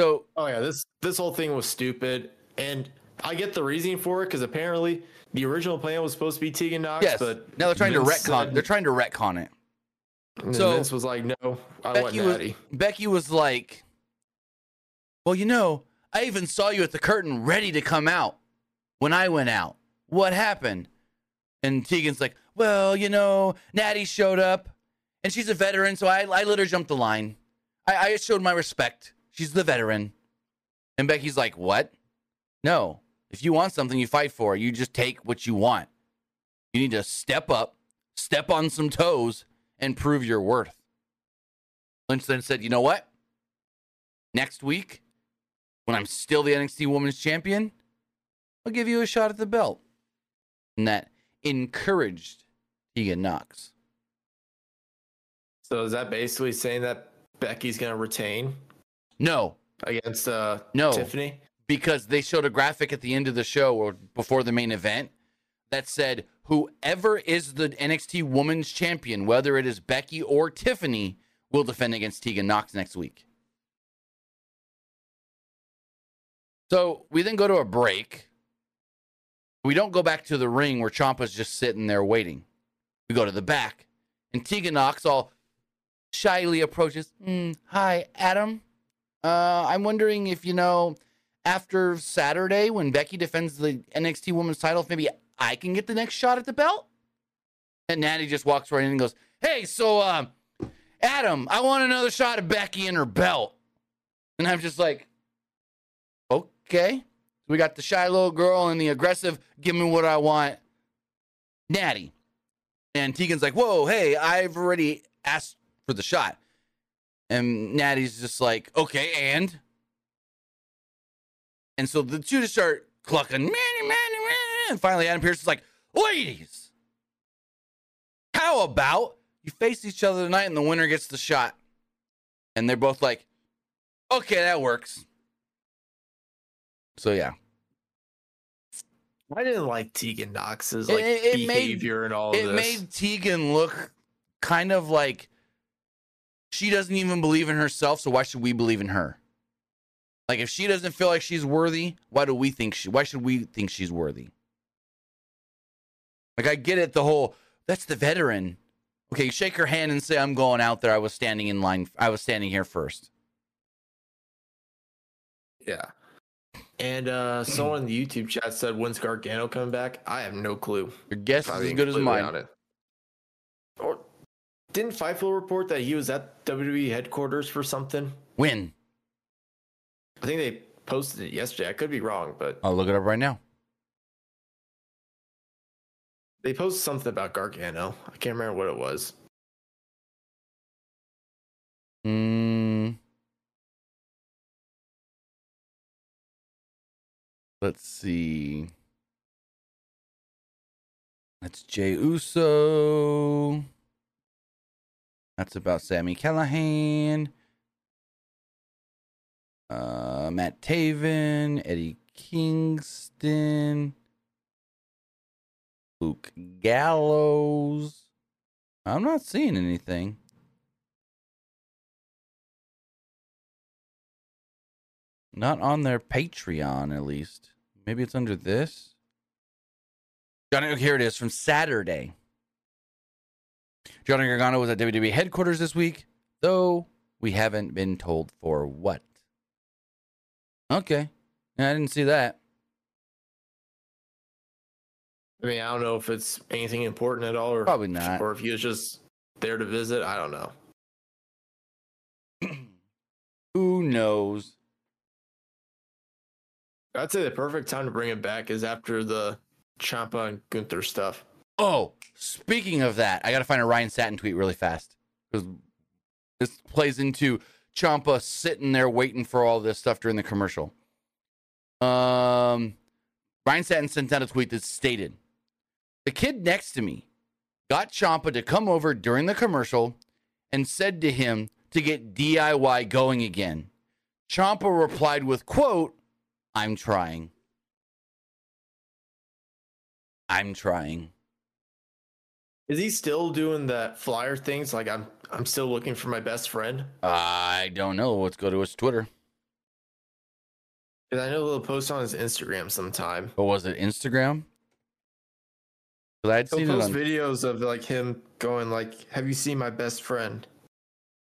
Speaker 1: So
Speaker 2: Oh yeah, this this whole thing was stupid, and I get the reasoning for it because apparently the original plan was supposed to be Tegan Knox,
Speaker 1: yes,
Speaker 2: but
Speaker 1: now they're trying to
Speaker 2: Vince
Speaker 1: retcon.
Speaker 2: said-
Speaker 1: They're trying to retcon it. so-
Speaker 2: Vince was like, "No, I want
Speaker 1: Becky was
Speaker 2: Natty."
Speaker 1: Becky was like, "Well, you know, I even saw you at the curtain, ready to come out when I went out. What happened?" And Tegan's like, "Well, you know, Natty showed up, and she's a veteran, so I, I let her jump the line. I, I showed my respect. She's the veteran." And Becky's like, "What? No. If you want something, you fight for it. You just take what you want. You need to step up, step on some toes, and prove your worth." Lynch then said, "You know what? Next week, when I'm still the NXT Women's Champion, I'll give you a shot at the belt." And that encouraged Tegan Knox.
Speaker 2: So is that basically saying that Becky's gonna retain
Speaker 1: No,
Speaker 2: against uh
Speaker 1: No.
Speaker 2: Tiffany?
Speaker 1: Because they showed a graphic at the end of the show or before the main event that said whoever is the NXT Women's Champion, whether it is Becky or Tiffany, will defend against Tegan Knox next week. So we then go to a break. We don't go back to the ring where Ciampa's just sitting there waiting. We go to the back, and Tegan Knox all shyly approaches. "Mm, Hi, Adam. Uh, I'm wondering if you know after Saturday when Becky defends the NXT Women's title, maybe I can get the next shot at the belt. And Natty just walks right in and goes, "Hey, so uh, Adam, I want another shot of Becky and her belt." And I'm just like, "Okay." We got the shy little girl and the aggressive, "Give me what I want." Natty. And Tegan's like, "Whoa, hey, I've already asked for the shot." And Natty's just like, "Okay, and." And so the two just start clucking. Man, man, man. And finally, Adam Pearce is like, ladies, how about you face each other tonight and the winner gets the shot? And they're both like, okay, that works. So yeah.
Speaker 2: I didn't like Tegan Knox's like
Speaker 1: It- it made-
Speaker 2: behavior and all of
Speaker 1: It
Speaker 2: this.
Speaker 1: made Tegan look kind of like she doesn't even believe in herself, so why should we believe in her? Like if she doesn't feel like she's worthy, why do we think she why should we think she's worthy? Like I get it the whole that's the veteran. Okay, shake her hand and say I'm going out there. I was standing in line. I was standing here first.
Speaker 2: yeah. And uh someone in the YouTube chat said when's Gargano coming back? I have no clue.
Speaker 1: Your guess is as good as mine.
Speaker 2: Or didn't Fightful report that he was at WWE headquarters for something?
Speaker 1: When?
Speaker 2: I think they posted it yesterday. I could be wrong, but
Speaker 1: I'll look it up right now.
Speaker 2: they posted something about Gargano. I can't remember what it was.
Speaker 1: Mm. Let's see. That's Jey Uso. That's about Sami Callihan. Uh, Matt Taven, Eddie Kingston, Luke Gallows. I'm not seeing anything. Not on their Patreon, at least. Maybe it's under this. Johnny, oh, here it is from Saturday. Johnny Gargano was at WWE headquarters this week, though we haven't been told for what. Okay. Yeah, I didn't see that.
Speaker 2: I mean, I don't know if it's anything important at all, or
Speaker 1: Probably not.
Speaker 2: or if he was just there to visit. I don't know.
Speaker 1: Who knows?
Speaker 2: I'd say the perfect time to bring it back is after the Ciampa and Gunther stuff.
Speaker 1: Oh, speaking of that, I got to find a Ryan Satin tweet really fast because this plays into Ciampa sitting there waiting for all this stuff during the commercial. Um, Ryan Satin sent out a tweet that stated, "The kid next to me got Ciampa to come over during the commercial and said to him to get DIY going again." Ciampa replied with quote, "I'm trying. I'm trying."
Speaker 2: Is he still doing that flyer things? Like I'm, I'm still looking for my best friend.
Speaker 1: I don't know. Let's go to his Twitter.
Speaker 2: Because I know he'll post on his Instagram sometime.
Speaker 1: What was it? Instagram? I'd
Speaker 2: He'll
Speaker 1: seen
Speaker 2: post
Speaker 1: on.
Speaker 2: videos of like him going like, "Have you seen my best friend?"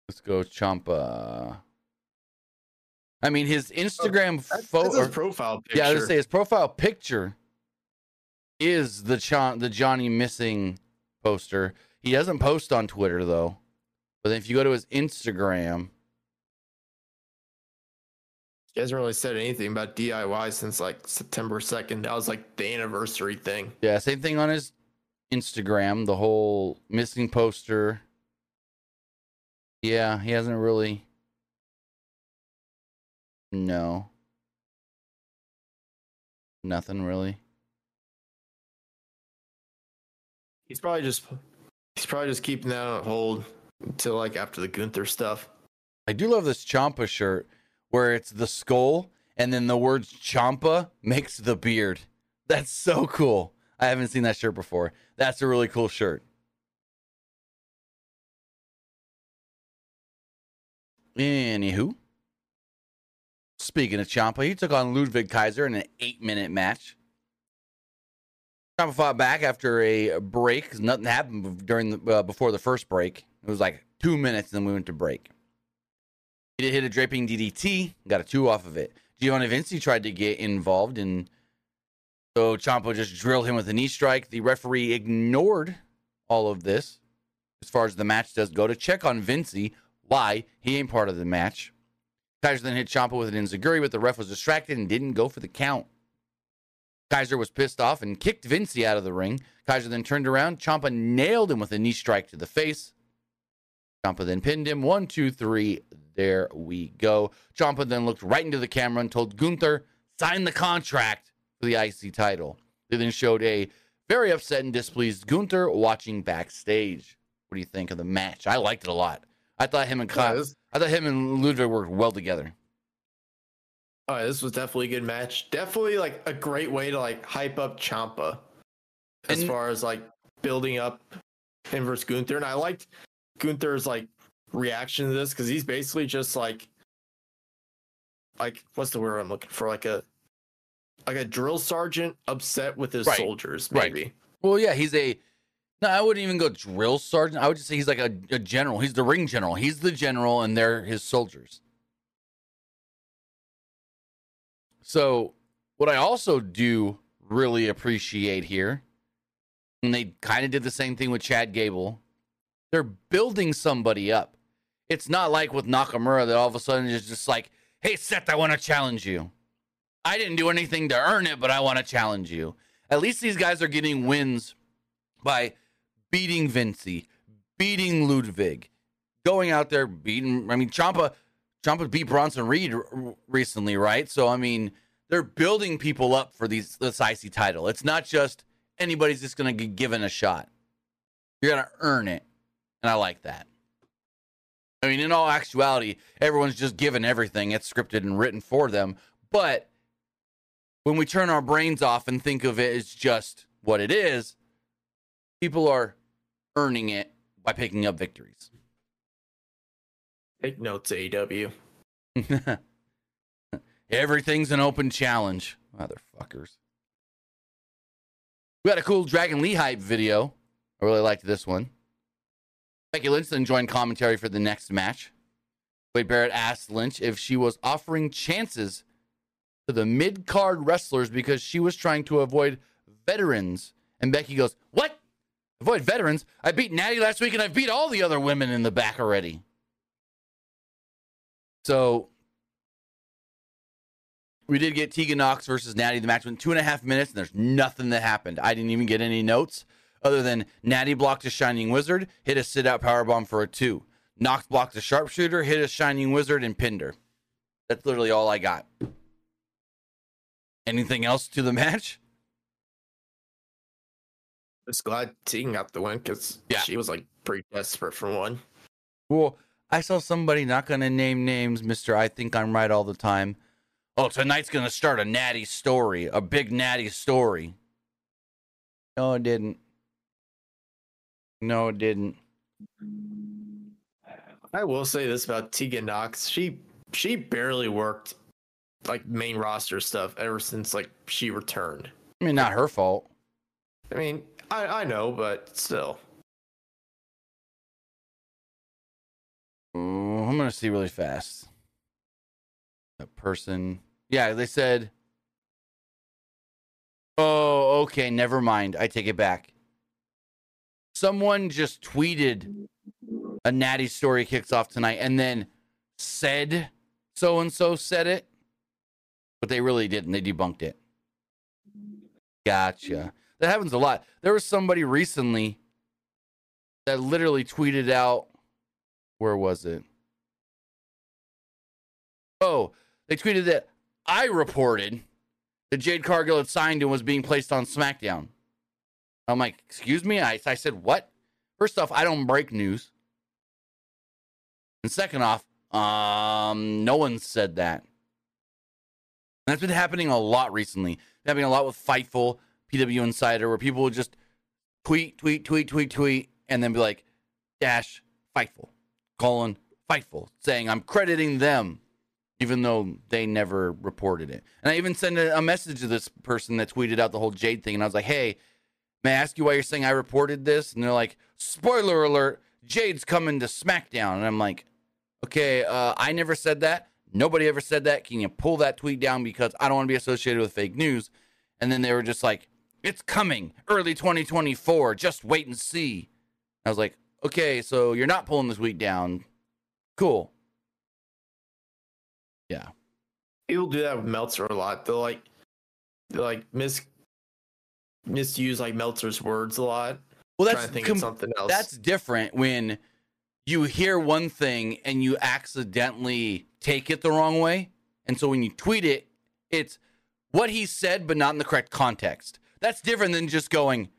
Speaker 1: Let's go, Ciampa. I mean, his oh, Instagram
Speaker 2: That's, that's
Speaker 1: photo.
Speaker 2: profile picture.
Speaker 1: Yeah, I was gonna say his profile picture is the Chon- the Johnny missing poster. He doesn't post on Twitter though. But then if you go to his Instagram,
Speaker 2: He hasn't really said anything about DIY since like September second. That was like the anniversary thing.
Speaker 1: yeah, same thing on his Instagram. The whole missing poster. Yeah, he hasn't really. No. Nothing really.
Speaker 2: He's probably just, he's probably just keeping that on hold until like after the Gunther stuff.
Speaker 1: I do love this Ciampa shirt where it's the skull and then the words Ciampa makes the beard. That's so cool. I haven't seen that shirt before. That's a really cool shirt. Anywho, speaking of Ciampa, he took on Ludwig Kaiser in an eight minute match. Ciampa fought back after a break nothing happened during the, uh, before the first break. It was like two minutes, and then we went to break. He did hit a draping DDT, got a two off of it. Giovanni Vinci tried to get involved, and so Ciampa just drilled him with a knee strike. The referee ignored all of this as far as the match does go to check on Vinci why he ain't part of the match. Kaiser then hit Ciampa with an enziguri, but the ref was distracted and didn't go for the count. Kaiser was pissed off and kicked Vinci out of the ring. Kaiser then turned around. Ciampa nailed him with a knee strike to the face. Ciampa then pinned him. One, two, three. There we go. Ciampa then looked right into the camera and told Gunther, sign the contract for the IC title. They then showed a very upset and displeased Gunther watching backstage. What do you think of the match? I liked it a lot. I thought him and Kyle, I thought him and Ludwig worked well together.
Speaker 2: Oh, this was definitely a good match. Definitely like a great way to like hype up Ciampa as
Speaker 1: And-
Speaker 2: far as like building up him versus Gunther. And I liked Gunther's like reaction to this because he's basically just like like what's the word I'm looking for? Like a like a drill sergeant upset with his
Speaker 1: Right.
Speaker 2: soldiers,
Speaker 1: Right.
Speaker 2: maybe.
Speaker 1: Well, yeah, he's a. No, I wouldn't even go drill sergeant. I would just say he's like a, a general. He's the ring general. He's the general, and they're his soldiers. So, what I also do really appreciate here, and they kind of did the same thing with Chad Gable, they're building somebody up. It's not like with Nakamura that all of a sudden is just like, hey, Seth, I want to challenge you. I didn't do anything to earn it, but I want to challenge you. At least these guys are getting wins by beating Vinci, beating Ludwig, going out there beating. I mean, Ciampa, Ciampa beat Bronson Reed recently, right? So I mean, they're building people up for these this IC title. It's not just anybody's just going to get given a shot. You're going to earn it, and I like that. I mean, in all actuality, everyone's just given everything. It's scripted and written for them, but when we turn our brains off and think of it as just what it is, people are earning it by picking up victories.
Speaker 2: Take notes, AEW.
Speaker 1: Everything's an open challenge, motherfuckers. We had a cool Dragon Lee hype video. I really liked this one. Becky Lynch then joined commentary for the next match. Wade Barrett asked Lynch if she was offering chances to the mid card wrestlers because she was trying to avoid veterans. And Becky goes, What? Avoid veterans? I beat Natty last week and I've beat all the other women in the back already. So we did get Tegan Knox versus Natty. The match went two and a half minutes, and there's nothing that happened. I didn't even get any notes other than Natty blocked a Shining Wizard, hit a sit out powerbomb for a two. Knox blocked a sharpshooter, hit a Shining Wizard, and pinned her. That's literally all I got. Anything else to the match?
Speaker 2: Just glad Tegan got the win because
Speaker 1: Yeah.
Speaker 2: she was like pretty desperate for one.
Speaker 1: Well, I saw somebody not going to name names, Mister. I think I'm right all the time. Oh, tonight's going to start a natty story, a big natty story. No, it didn't. No, it didn't.
Speaker 2: I will say this about Tegan Knox. She she barely worked like main roster stuff ever since like she returned.
Speaker 1: I mean, not her fault.
Speaker 2: I mean, I I know, but still.
Speaker 1: Oh, I'm gonna see really fast. The person. Yeah, they said. Oh, okay. Never mind. I take it back. Someone just tweeted a natty story kicks off tonight and then said so and so said it, but they really didn't. They debunked it. Gotcha. That happens a lot. There was somebody recently that literally tweeted out where was it? Oh, they tweeted that I reported that Jade Cargill had signed and was being placed on SmackDown. I'm like, excuse me? I, I said, what? First off, I don't break news. And second off, um, no one said that. And that's been happening a lot recently. Happening a lot with Fightful, PW Insider, where people will just tweet, tweet, tweet, tweet, tweet, and then be like, dash Fightful, colon Fightful, saying I'm crediting them, even though they never reported it. And I even sent a, a message to this person that tweeted out the whole Jade thing, and I was like, hey, may I ask you why you're saying I reported this? And they're like, spoiler alert, Jade's coming to SmackDown. And I'm like, okay, uh, I never said that. Nobody ever said that. Can you pull that tweet down because I don't want to be associated with fake news? And then they were just like, it's coming early 2024. Just wait and see. I was like, okay, so you're not pulling this week down. Cool. Yeah.
Speaker 2: People do that with Meltzer a lot. They'll like they like mis misuse like Meltzer's words a lot.
Speaker 1: Well, that's com-
Speaker 2: something else.
Speaker 1: that's different when you hear one thing and you accidentally take it the wrong way. And so when you tweet it, it's what he said, but not in the correct context. That's different than just going,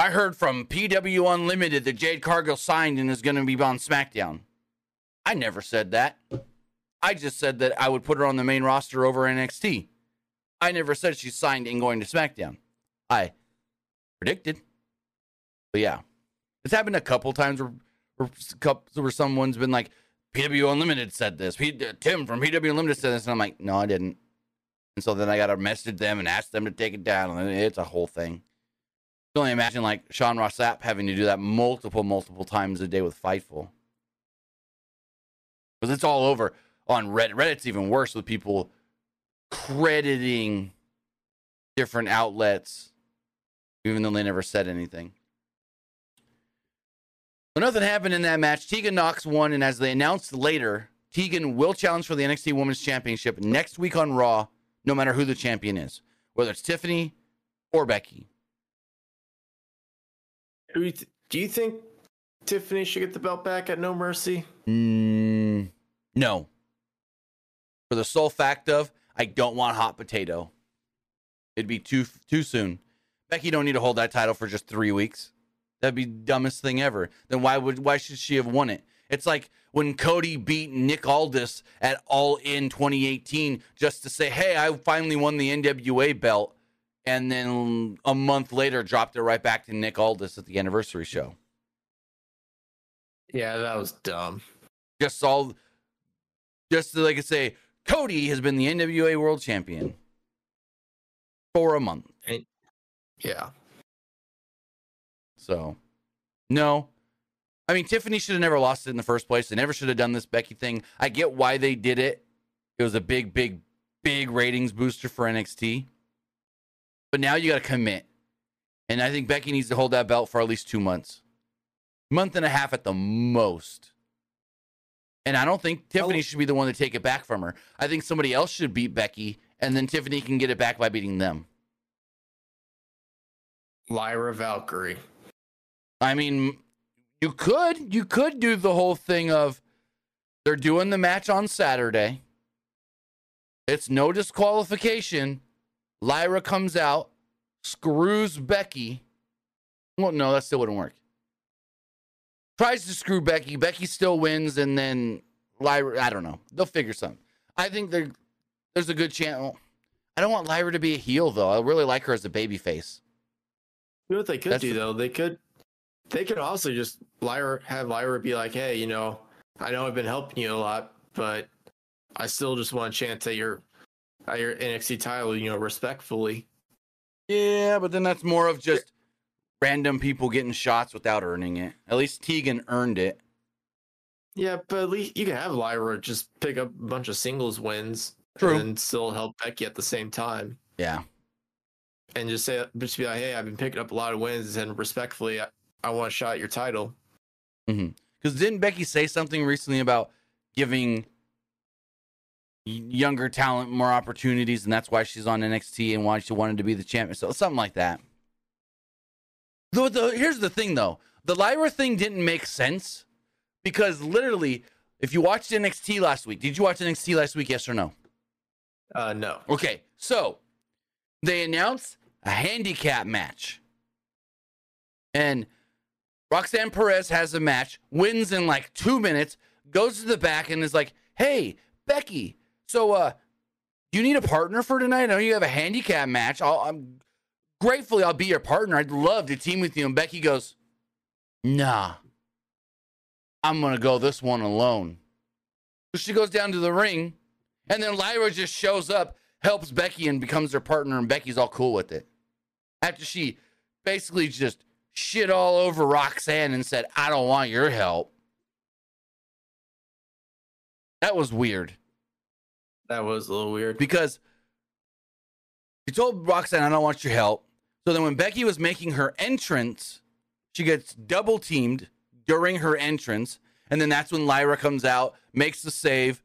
Speaker 1: I heard from PW Unlimited that Jade Cargill signed and is going to be on SmackDown. I never said that. I just said that I would put her on the main roster over NXT. I never said she signed and going to SmackDown. I predicted. But yeah, it's happened a couple times where, where, someone's been like, PW Unlimited said this. P- uh, Tim from PW Unlimited said this. And I'm like, no, I didn't. And so then I got to message them and ask them to take it down. And it's a whole thing. Can only imagine like Sean Ross having to do that multiple, multiple times a day with Fightful. Because it's all over on Reddit. Reddit's even worse with people crediting different outlets, even though they never said anything. But nothing happened in that match. Tegan Knox won, and as they announced later, Tegan will challenge for the NXT Women's Championship next week on Raw, no matter who the champion is, whether it's Tiffany or Becky.
Speaker 2: Do you think Tiffany should get the belt back at No Mercy?
Speaker 1: Mm, no. For the sole fact of, I don't want hot potato. It'd be too too soon. Becky don't need to hold that title for just three weeks. That'd be dumbest thing ever. Then why would why should she have won it? It's like when Cody beat Nick Aldis at All In 2018 just to say, "Hey, I finally won the NWA belt," and then a month later dropped it right back to Nick Aldis at the anniversary show.
Speaker 2: Yeah, that was dumb.
Speaker 1: Just all, just like I say, Cody has been the NWA World Champion for a month.
Speaker 2: Yeah.
Speaker 1: So, no. I mean, Tiffany should have never lost it in the first place. They never should have done this Becky thing. I get why they did it. It was a big, big, big ratings booster for NXT. But now you got to commit. And I think Becky needs to hold that belt for at least two months, month and a half at the most. And I don't think Tiffany should be the one to take it back from her. I think somebody else should beat Becky, and then Tiffany can get it back by beating them.
Speaker 2: Lyra Valkyria.
Speaker 1: I mean, you could you could do the whole thing of they're doing the match on Saturday. It's no disqualification. Lyra comes out, screws Becky. Well, no, that still wouldn't work. Tries to screw Becky. Becky still wins, and then Lyra. I don't know. They'll figure something. I think there's a good chance. I don't want Lyra to be a heel though. I really like her as a baby face.
Speaker 2: You know what they could That's do the- though? They could they could also just Lyra have Lyra be like, hey, you know, I know I've been helping you a lot, but I still just want a chance at your your NXT title, you know, respectfully.
Speaker 1: Yeah, but then that's more of just random people getting shots without earning it. At least Tegan earned it.
Speaker 2: Yeah, but at least you can have Lyra just pick up a bunch of singles wins
Speaker 1: True.
Speaker 2: and still help Becky at the same time.
Speaker 1: Yeah
Speaker 2: and just say just be like, hey, I've been picking up a lot of wins, and respectfully, I, I want a shot at your title.
Speaker 1: Because mm-hmm. didn't Becky say something recently about giving younger talent more opportunities, and that's why she's on NXT and why she wanted to be the champion? So something like that. The, the, here's the thing, though: the Lyra thing didn't make sense because literally, if you watched NXT last week, did you watch NXT last week? Yes or no?
Speaker 2: Uh, no.
Speaker 1: Okay, so they announced a handicap match. And Roxanne Perez has a match, wins in like two minutes, goes to the back and is like, hey, Becky, so uh, do you need a partner for tonight? I know you have a handicap match. I'll, I'm gratefully I'll be your partner. I'd love to team with you. And Becky goes, nah, I'm gonna go this one alone. So she goes down to the ring, and then Lyra just shows up, helps Becky, and becomes her partner, and Becky's all cool with it after she basically just shit all over Roxanne and said, I don't want your help. That was weird.
Speaker 2: That was a little weird.
Speaker 1: Because she told Roxanne, I don't want your help. So then when Becky was making her entrance, she gets double teamed during her entrance. And then that's when Lyra comes out, makes the save.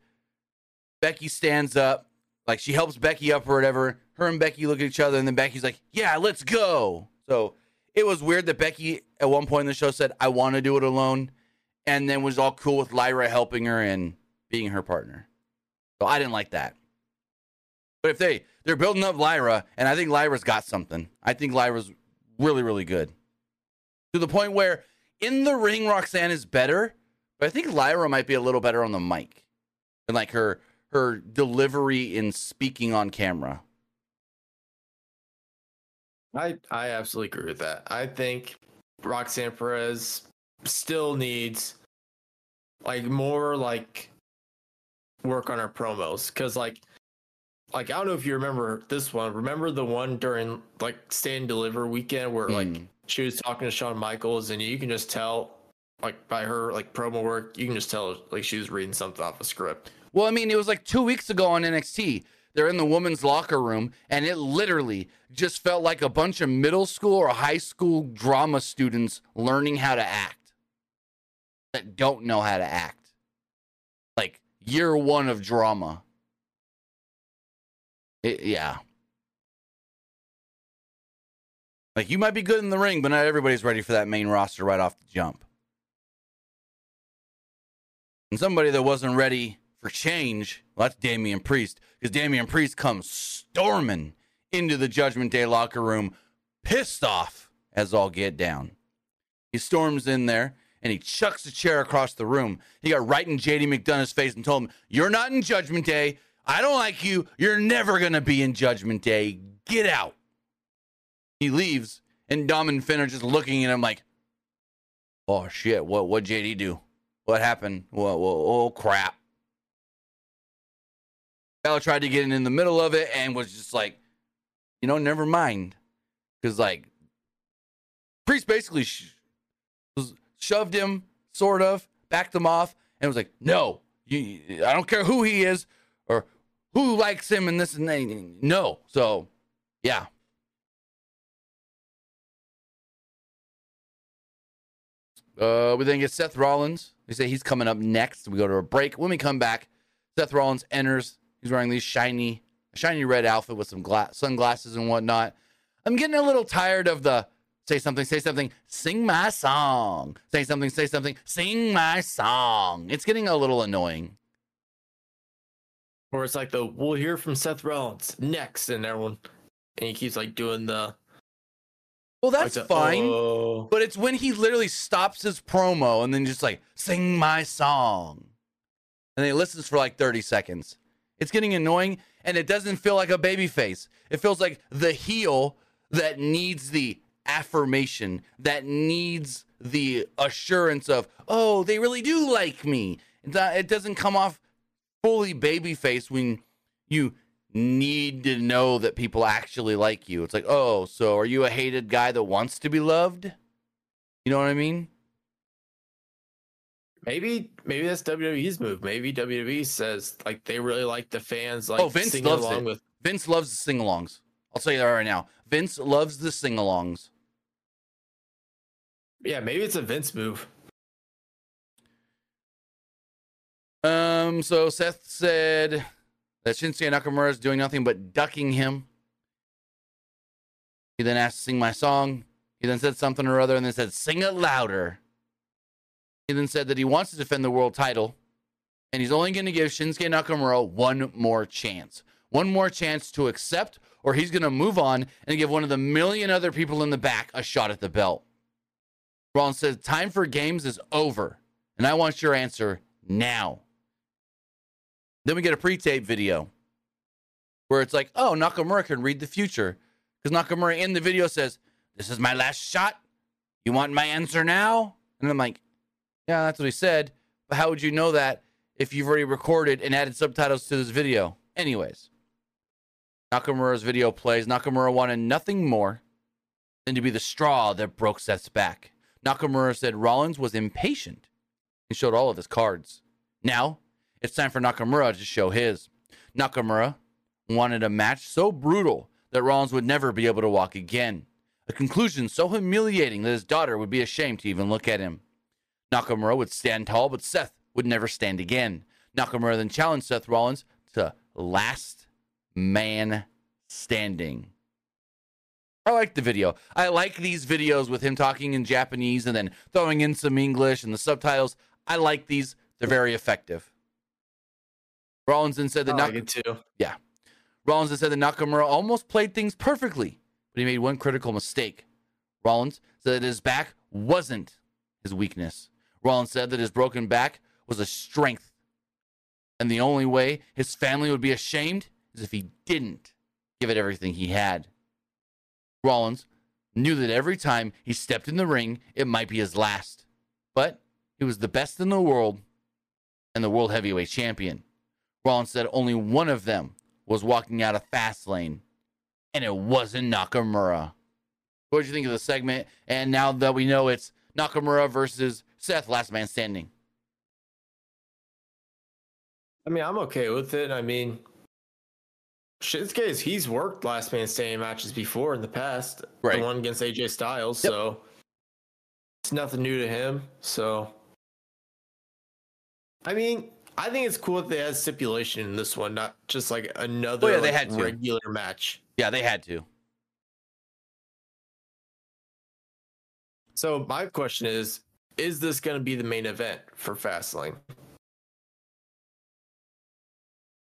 Speaker 1: Becky stands up, like she helps Becky up or whatever her and Becky look at each other, and then Becky's like, "Yeah, let's go." So it was weird that Becky at one point in the show said, "I want to do it alone," and then was all cool with Lyra helping her and being her partner. So I didn't like that. But if they they're building up Lyra, and I think Lyra's got something. I think Lyra's really really good to the point where in the ring Roxanne is better, but I think Lyra might be a little better on the mic and like her her delivery in speaking on camera.
Speaker 2: I I absolutely agree with that. I think Roxanne Perez still needs like more like work on our promos because like like I don't know if you remember this one. Remember the one during like stand deliver weekend where like
Speaker 1: Mm.
Speaker 2: she was talking to Shawn Michaels and you can just tell like by her like promo work, you can just tell like she was reading something off a script.
Speaker 1: Well, I mean, it was like two weeks ago on NXT. They're in the women's locker room, and it literally just felt like a bunch of middle school or high school drama students learning how to act that don't know how to act. Year one of drama. It- yeah. Like you might be good in the ring, but not everybody's ready for that main roster right off the jump. And somebody that wasn't ready for change, well, that's Damian Priest, because Damian Priest comes storming into the Judgment Day locker room, pissed off as all get down. He storms in there and he chucks the chair across the room. He got right in JD McDonagh's face and told him, You're not in Judgment Day. I don't like you. You're never going to be in Judgment Day. Get out. He leaves, and Dom and Finn are just looking at him like, Oh shit, what what JD do? What happened? Whoa, whoa, oh crap. Bella tried to get in, the middle of it and was just like, you know, never mind. Because, like, Priest basically sh- was, shoved him, sort of, backed him off, and was like, no, you, I don't care who he is or who likes him and this and that. No. So, yeah. Uh, we then get Seth Rollins. They say he's coming up next. We go to a break. When we come back, Seth Rollins enters. He's wearing these shiny, shiny red outfit with some gla- sunglasses and whatnot. I'm getting a little tired of the say something, say something, sing my song. Say something, say something, sing my song. It's getting a little annoying.
Speaker 2: Or it's like the we'll hear from Seth Rollins next, and everyone, and he keeps like doing the.
Speaker 1: Well,
Speaker 2: like
Speaker 1: that's
Speaker 2: the,
Speaker 1: fine.
Speaker 2: "Oh."
Speaker 1: But it's when he literally stops his promo and then just like sing my song. And he listens for like 30 seconds. It's getting annoying and it doesn't feel like a baby face. It feels like the heel that needs the affirmation, that needs the assurance of, oh, they really do like me. It doesn't come off fully baby face when you need to know that people actually like you. It's like, oh, so are you a hated guy that wants to be loved? You know what I mean?
Speaker 2: Maybe maybe that's WWE's move. Maybe WWE says like they really like the fans oh, like
Speaker 1: Oh, Vince loves
Speaker 2: along
Speaker 1: it.
Speaker 2: with.
Speaker 1: Vince loves the sing alongs. I'll tell you that right now. Vince loves the sing alongs.
Speaker 2: Yeah, maybe it's a Vince move.
Speaker 1: Um, so Seth said that Shinsuke Nakamura is doing nothing but ducking him. He then asked to sing my song. He then said something or other and then said, sing it louder. He then said that he wants to defend the world title and he's only going to give Shinsuke Nakamura one more chance. One more chance to accept, or he's going to move on and give one of the million other people in the back a shot at the belt. Rollins says, Time for games is over, and I want your answer now. Then we get a pre tape video where it's like, oh, Nakamura can read the future. Because Nakamura in the video says, This is my last shot. You want my answer now? And I'm like, Yeah, that's what he said. But how would you know that if you've already recorded and added subtitles to this video? Anyways, Nakamura's video plays. Nakamura wanted nothing more than to be the straw that broke Seth's back. Nakamura said Rollins was impatient and showed all of his cards. Now, it's time for Nakamura to show his. Nakamura wanted a match so brutal that Rollins would never be able to walk again. A conclusion so humiliating that his daughter would be ashamed to even look at him. Nakamura would stand tall, but Seth would never stand again. Nakamura then challenged Seth Rollins to last man standing. I like the video. I like these videos with him talking in Japanese and then throwing in some English and the subtitles. I like these. They're very effective. Rollins then said
Speaker 2: I
Speaker 1: that
Speaker 2: like
Speaker 1: Nak-
Speaker 2: it too.
Speaker 1: Rollins said that Nakamura almost played things perfectly, but he made one critical mistake. Rollins said that his back wasn't his weakness. Rollins said that his broken back was a strength. And the only way his family would be ashamed is if he didn't give it everything he had. Rollins knew that every time he stepped in the ring, it might be his last. But he was the best in the world and the world heavyweight champion. Rollins said only one of them was walking out of Fastlane, and it wasn't Nakamura. What did you think of the segment? And now that we know it's Nakamura versus Seth, last man standing.
Speaker 2: I mean, I'm okay with it. I mean, Shinsuke, he's worked last man standing matches before in the past.
Speaker 1: Right.
Speaker 2: The one against AJ Styles.
Speaker 1: Yep.
Speaker 2: So it's nothing new to him. So, I mean, I think it's cool that they had stipulation in this one, not just like another
Speaker 1: Oh, yeah, they
Speaker 2: like,
Speaker 1: had to.
Speaker 2: regular match.
Speaker 1: Yeah, they had to.
Speaker 2: So my question is, is this going to be the main event for Fastlane?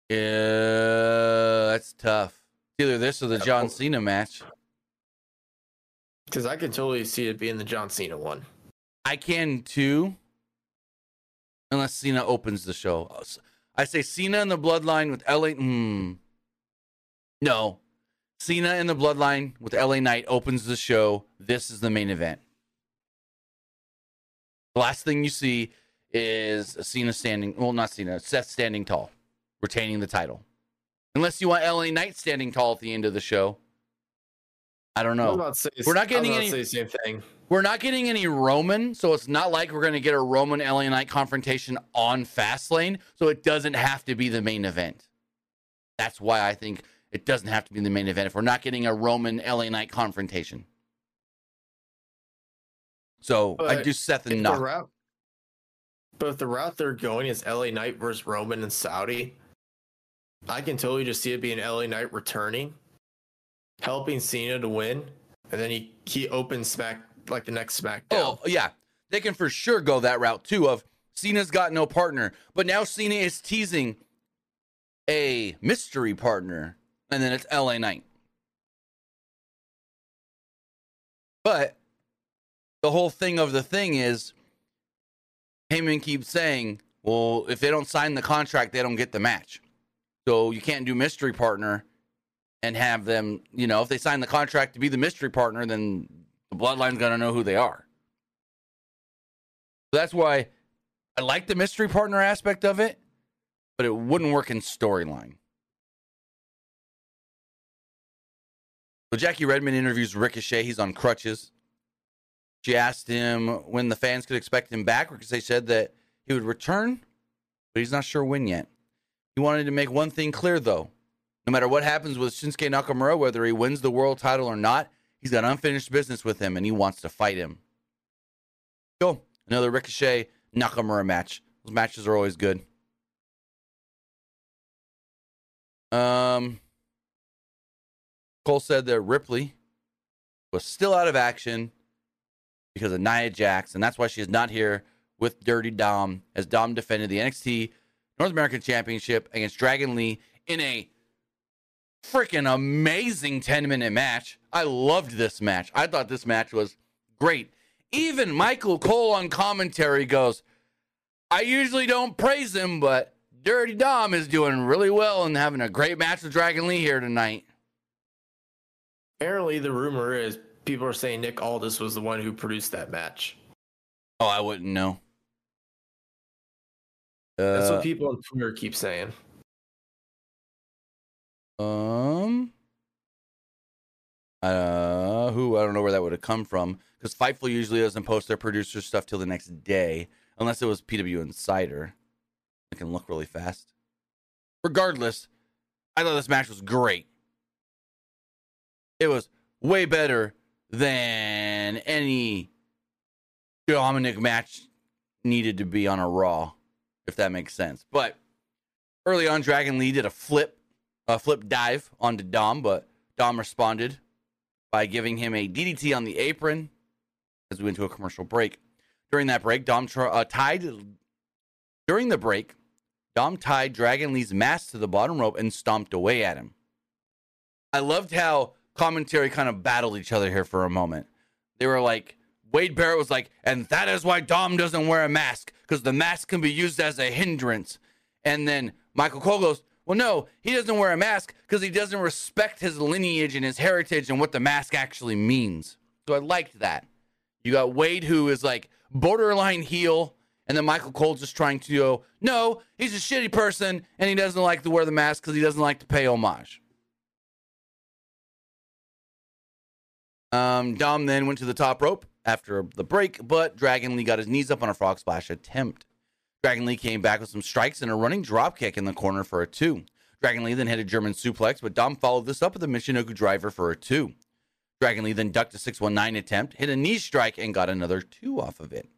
Speaker 1: Yeah, that's tough. Either this or the John Cena match.
Speaker 2: Because I can totally see it being the John Cena one.
Speaker 1: I can too, unless Cena opens the show. I say Cena and the Bloodline with LA. Hmm. No, Cena and the Bloodline with LA Knight opens the show. This is the main event. The last thing you see is Cena standing. Well, not Cena. Seth standing tall, retaining the title. Unless you want LA Knight standing tall at the end of the show. I don't know.
Speaker 2: say,
Speaker 1: We're not getting any-
Speaker 2: same thing.
Speaker 1: We're not getting any Roman, so it's not like we're going to get a Roman LA Knight confrontation on Fastlane, so it doesn't have to be the main event. That's why I think it doesn't have to be the main event if we're not getting a Roman LA Knight confrontation. So I do Seth and
Speaker 2: the
Speaker 1: Knock.
Speaker 2: route, but if the route they're going is LA Knight versus Roman and Saudi, I can totally just see it being LA Knight returning, helping Cena to win, and then he he opens Smack like the next SmackDown.
Speaker 1: Oh, yeah. They can for sure go that route too of Cena's got no partner, but now Cena is teasing a mystery partner, and then it's LA Knight. But the whole thing of the thing is Heyman keeps saying, well, if they don't sign the contract, they don't get the match. So you can't do mystery partner and have them, you know, if they sign the contract to be the mystery partner, then the bloodline's gonna know who they are. So that's why I like the mystery partner aspect of it, but it wouldn't work in storyline. So Jackie Redmond interviews Ricochet. He's on crutches. She asked him when the fans could expect him back. Ricochet said that he would return, but he's not sure when yet. He wanted to make one thing clear, though. No matter what happens with Shinsuke Nakamura, whether he wins the world title or not, he's got unfinished business with him and he wants to fight him. Go. Another Ricochet Nakamura match. Those matches are always good. Um, Cole said that Ripley was still out of action because of Nia Jax, and that's why she is not here with Dirty Dom, as Dom defended the NXT North American Championship against Dragon Lee in a freaking amazing 10 minute match. I loved this match. I thought this match was great. Even Michael Cole on commentary goes, I usually don't praise him, but Dirty Dom is doing really well and having a great match with Dragon Lee here tonight.
Speaker 2: Apparently, the rumor is people are saying Nick Aldis was the one who produced that match.
Speaker 1: Oh, I wouldn't know.
Speaker 2: That's
Speaker 1: Uh,
Speaker 2: what people on Twitter keep saying.
Speaker 1: Um. Uh, who I don't know where that would have come from because Fightful usually doesn't post their producer stuff till the next day, unless it was PW Insider. I can look really fast. Regardless, I thought this match was great. It was way better than any Dominic match needed to be on a Raw, if that makes sense. But early on, Dragon Lee did a flip a flip dive onto Dom, but Dom responded by giving him a DDT on the apron as we went to a commercial break. During that break, Dom tr- uh, tied. During the break, Dom tied Dragon Lee's mask to the bottom rope and stomped away at him. I loved how commentary kind of battled each other here for a moment. They were like, Wade Barrett was like, and that is why Dom doesn't wear a mask because the mask can be used as a hindrance. And then Michael Cole goes, well, no, he doesn't wear a mask because he doesn't respect his lineage and his heritage and what the mask actually means. So I liked that. You got Wade, who is like borderline heel, and then Michael Cole just trying to go, no, he's a shitty person and he doesn't like to wear the mask because he doesn't like to pay homage. Um, Dom then went to the top rope after the break, but Dragon Lee got his knees up on a frog splash attempt. Dragon Lee came back with some strikes and a running drop kick in the corner for a two. Dragon Lee then hit a German suplex, but Dom followed this up with a Michinoku driver for a two. Dragon Lee then ducked a 619 attempt, hit a knee strike, and got another two off of it.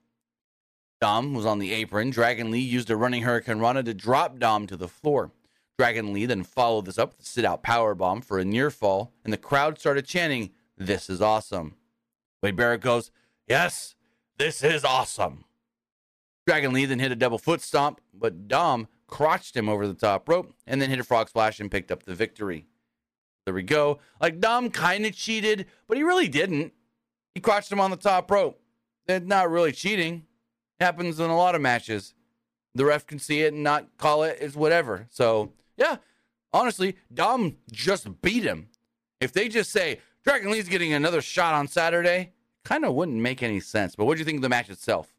Speaker 1: Dom was on the apron. Dragon Lee used a running Hurricane Rana to drop Dom to the floor. Dragon Lee then followed this up with a sit out power bomb for a near fall, and the crowd started chanting, This is awesome. Wade Barrett goes, Yes, this is awesome. Dragon Lee then hit a double foot stomp, but Dom crotched him over the top rope and then hit a frog splash and picked up the victory. There we go. Like Dom kind of cheated, but he really didn't. He crotched him on the top rope. That's not really cheating. It happens in a lot of matches. The ref can see it and not call it. It's whatever. So yeah, honestly, Dom just beat him. If they just say Dragon Lee's getting another shot on Saturday, kind of wouldn't make any sense. But what do you think of the match itself?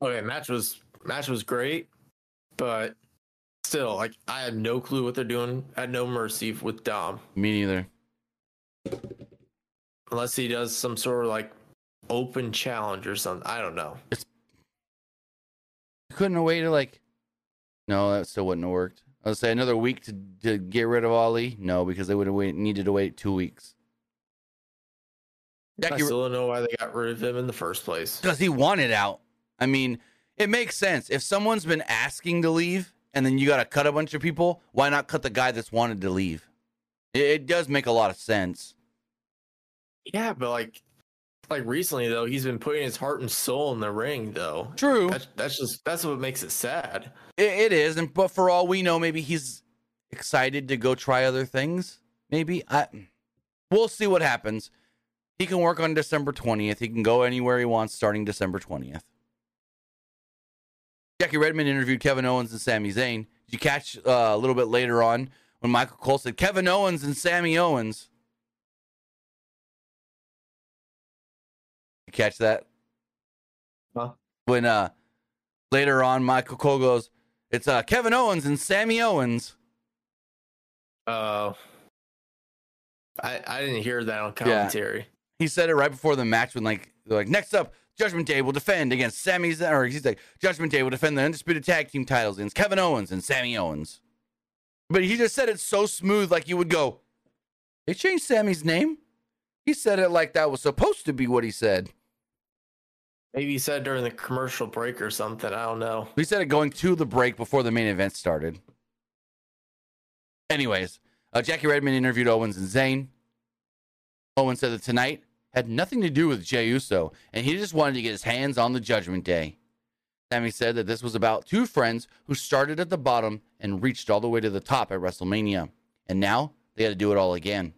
Speaker 2: Okay, match was match was great, but still, like I had no clue what they're doing at No Mercy with Dom.
Speaker 1: Me neither.
Speaker 2: Unless he does some sort of like open challenge or something. I don't know.
Speaker 1: You couldn't have waited like no, that still wouldn't have worked. I would say another week to, to get rid of Ali. No, because they would have wait, needed to wait two weeks.
Speaker 2: I still don't know why they got rid of him in the first place.
Speaker 1: Because he wanted out. I mean, it makes sense. If someone's been asking to leave and then you got to cut a bunch of people, why not cut the guy that's wanted to leave? It, it does make a lot of sense.
Speaker 2: Yeah, but like, like recently though, he's been putting his heart and soul in the ring though.
Speaker 1: True.
Speaker 2: That's, that's just that's what makes it sad.
Speaker 1: It, it is, and but for all we know, maybe he's excited to go try other things. Maybe I. We'll see what happens. He can work on December twentieth. He can go anywhere he wants starting December twentieth. Jackie Redmond interviewed Kevin Owens and Sami Zayn. Did you catch uh, a little bit later on when Michael Cole said Kevin Owens and Sami Owens? You catch that?
Speaker 2: Huh?
Speaker 1: When uh later on Michael Cole goes, it's uh Kevin Owens and Sami Owens.
Speaker 2: Uh, I I didn't hear that on commentary.
Speaker 1: He said it right before the match when like they're like next up Judgment Day will defend against Sami Z- or he's like Judgment Day will defend the undisputed tag team titles against Kevin Owens and Sami Owens. But he just said it so smooth, like you would go, they changed Sami's name. He said it like that was supposed to be what he said.
Speaker 2: Maybe he said during the commercial break or something. I don't know.
Speaker 1: He said it going to the break before the main event started. Anyways, uh, Jackie Redmond interviewed Owens and Zayn. Owens said that tonight had nothing to do with Jey Uso, and he just wanted to get his hands on the Judgment Day. Sami said that this was about two friends who started at the bottom and reached all the way to the top at WrestleMania, and now they had to do it all again.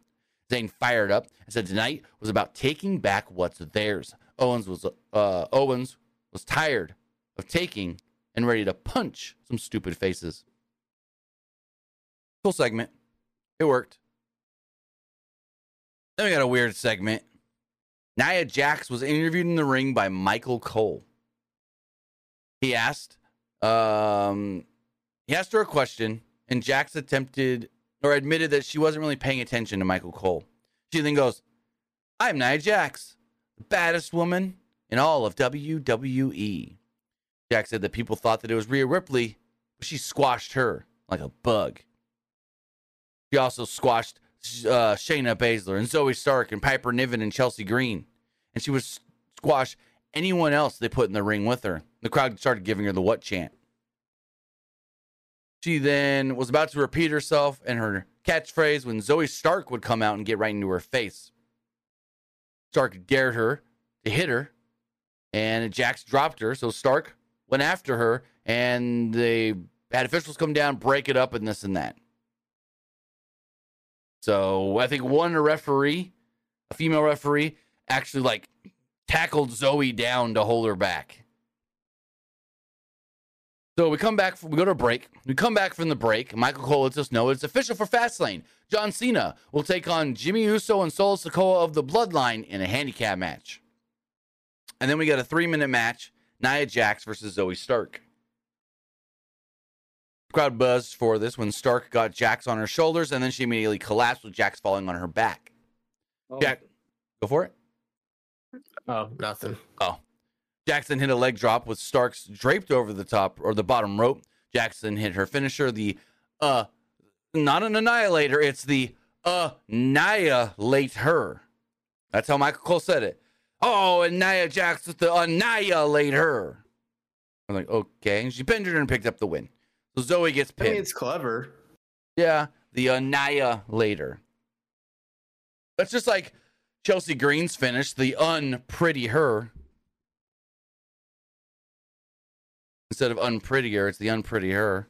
Speaker 1: Zayn fired up and said tonight was about taking back what's theirs. Owens was uh, Owens was tired of taking and ready to punch some stupid faces. Cool segment. It worked. Then we got a weird segment. Nia Jax was interviewed in the ring by Michael Cole. He asked, um, he asked her a question, and Jax attempted or admitted that she wasn't really paying attention to Michael Cole. She then goes, I'm Nia Jax, the baddest woman in all of WWE. Jax said that people thought that it was Rhea Ripley, but she squashed her like a bug. She also squashed uh, Shayna Baszler and Zoey Stark and Piper Niven and Chelsea Green. And she would squash anyone else they put in the ring with her. The crowd started giving her the what chant. She then was about to repeat herself and her catchphrase when Zoey Stark would come out and get right into her face. Stark dared her to hit her, and Jax dropped her. So Stark went after her, and they had officials come down, break it up, and this and that. So I think one referee, a female referee, actually like tackled Zoey down to hold her back. So we come back, we go to a break. We come back from the break. Michael Cole lets us know it's official for Fastlane. John Cena will take on Jimmy Uso and Solo Sikoa of the Bloodline in a handicap match. And then we got a three minute match Nia Jax versus Zoey Stark. Crowd buzzed for this when Stark got Jax on her shoulders and then she immediately collapsed with Jax falling on her back.
Speaker 2: Oh,
Speaker 1: Jack, go for it.
Speaker 2: oh nothing.
Speaker 1: Oh. Jackson hit a leg drop with Starks draped over the top or the bottom rope. Jackson hit her finisher, the uh not an annihilator, it's the uh annihilate her. That's how Michael Cole said it. Oh, and Nia Jax with the annihilate her. I'm like, okay. And she pinned her and picked up the win. So Zoey gets
Speaker 2: I
Speaker 1: pinned.
Speaker 2: mean, it's clever.
Speaker 1: Yeah, the annihilator. That's just like Chelsea Green's finish, the unpretty her. Instead of unprettier, it's the unpretty her.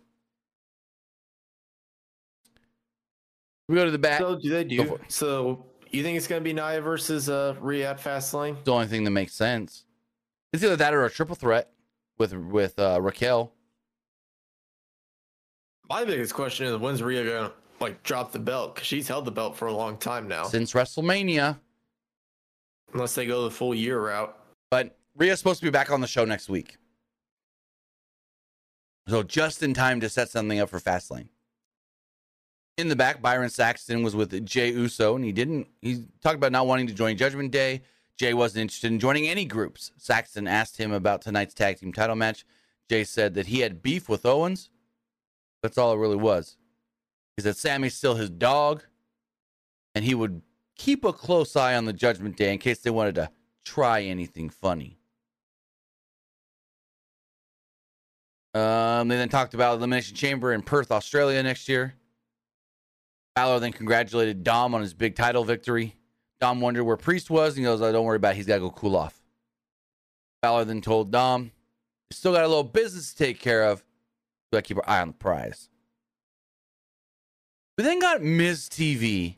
Speaker 1: We go to the back.
Speaker 2: So do they do? So you think it's gonna be Nia versus uh Rhea at Fastlane?
Speaker 1: the only thing that makes sense. It's either that or a triple threat with with uh, Raquel.
Speaker 2: My biggest question is when's Rhea gonna like drop the belt? Because she's held the belt for a long time now.
Speaker 1: since WrestleMania.
Speaker 2: Unless they go the full year route.
Speaker 1: But Rhea's supposed to be back on the show next week. So just in time to set something up for Fastlane. In the back, Byron Saxton was with Jey Uso, and he didn't. He talked about not wanting to join Judgment Day. Jey wasn't interested in joining any groups. Saxton asked him about tonight's tag team title match. Jey said that he had beef with Owens. That's all it really was. He said Sami's still his dog, and he would keep a close eye on the Judgment Day in case they wanted to try anything funny. Um, they then talked about Elimination Chamber in Perth, Australia next year. Balor then congratulated Dom on his big title victory. Dom wondered where Priest was, and he goes, oh, Don't worry about it. He's got to go cool off. Balor then told Dom, "We Still got a little business to take care of. We got to keep our eye on the prize. We then got Miz TV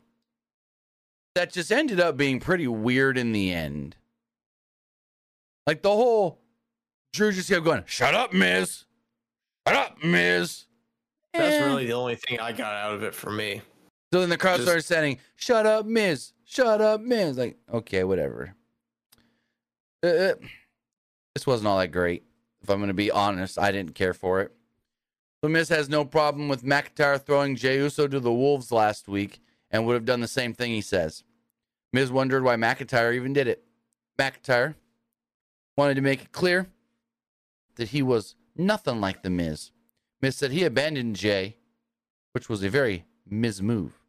Speaker 1: that just ended up being pretty weird in the end. Like the whole Drew just kept going, Shut up, Miz. Shut up, Miz.
Speaker 2: That's
Speaker 1: Eh.
Speaker 2: really the only thing I got out of it for me.
Speaker 1: So then the crowd
Speaker 2: Just-
Speaker 1: started saying, "Shut up, Miz! Shut up, Miz!" Like, okay, whatever. Uh, uh, this wasn't all that great. If I'm going to be honest, I didn't care for it. So Miz has no problem with McIntyre throwing Jey Uso to the wolves last week, and would have done the same thing. He says. Miz wondered why McIntyre even did it. McIntyre wanted to make it clear that he was nothing like the Miz. Miz said he abandoned Jey, which was a very Miz move.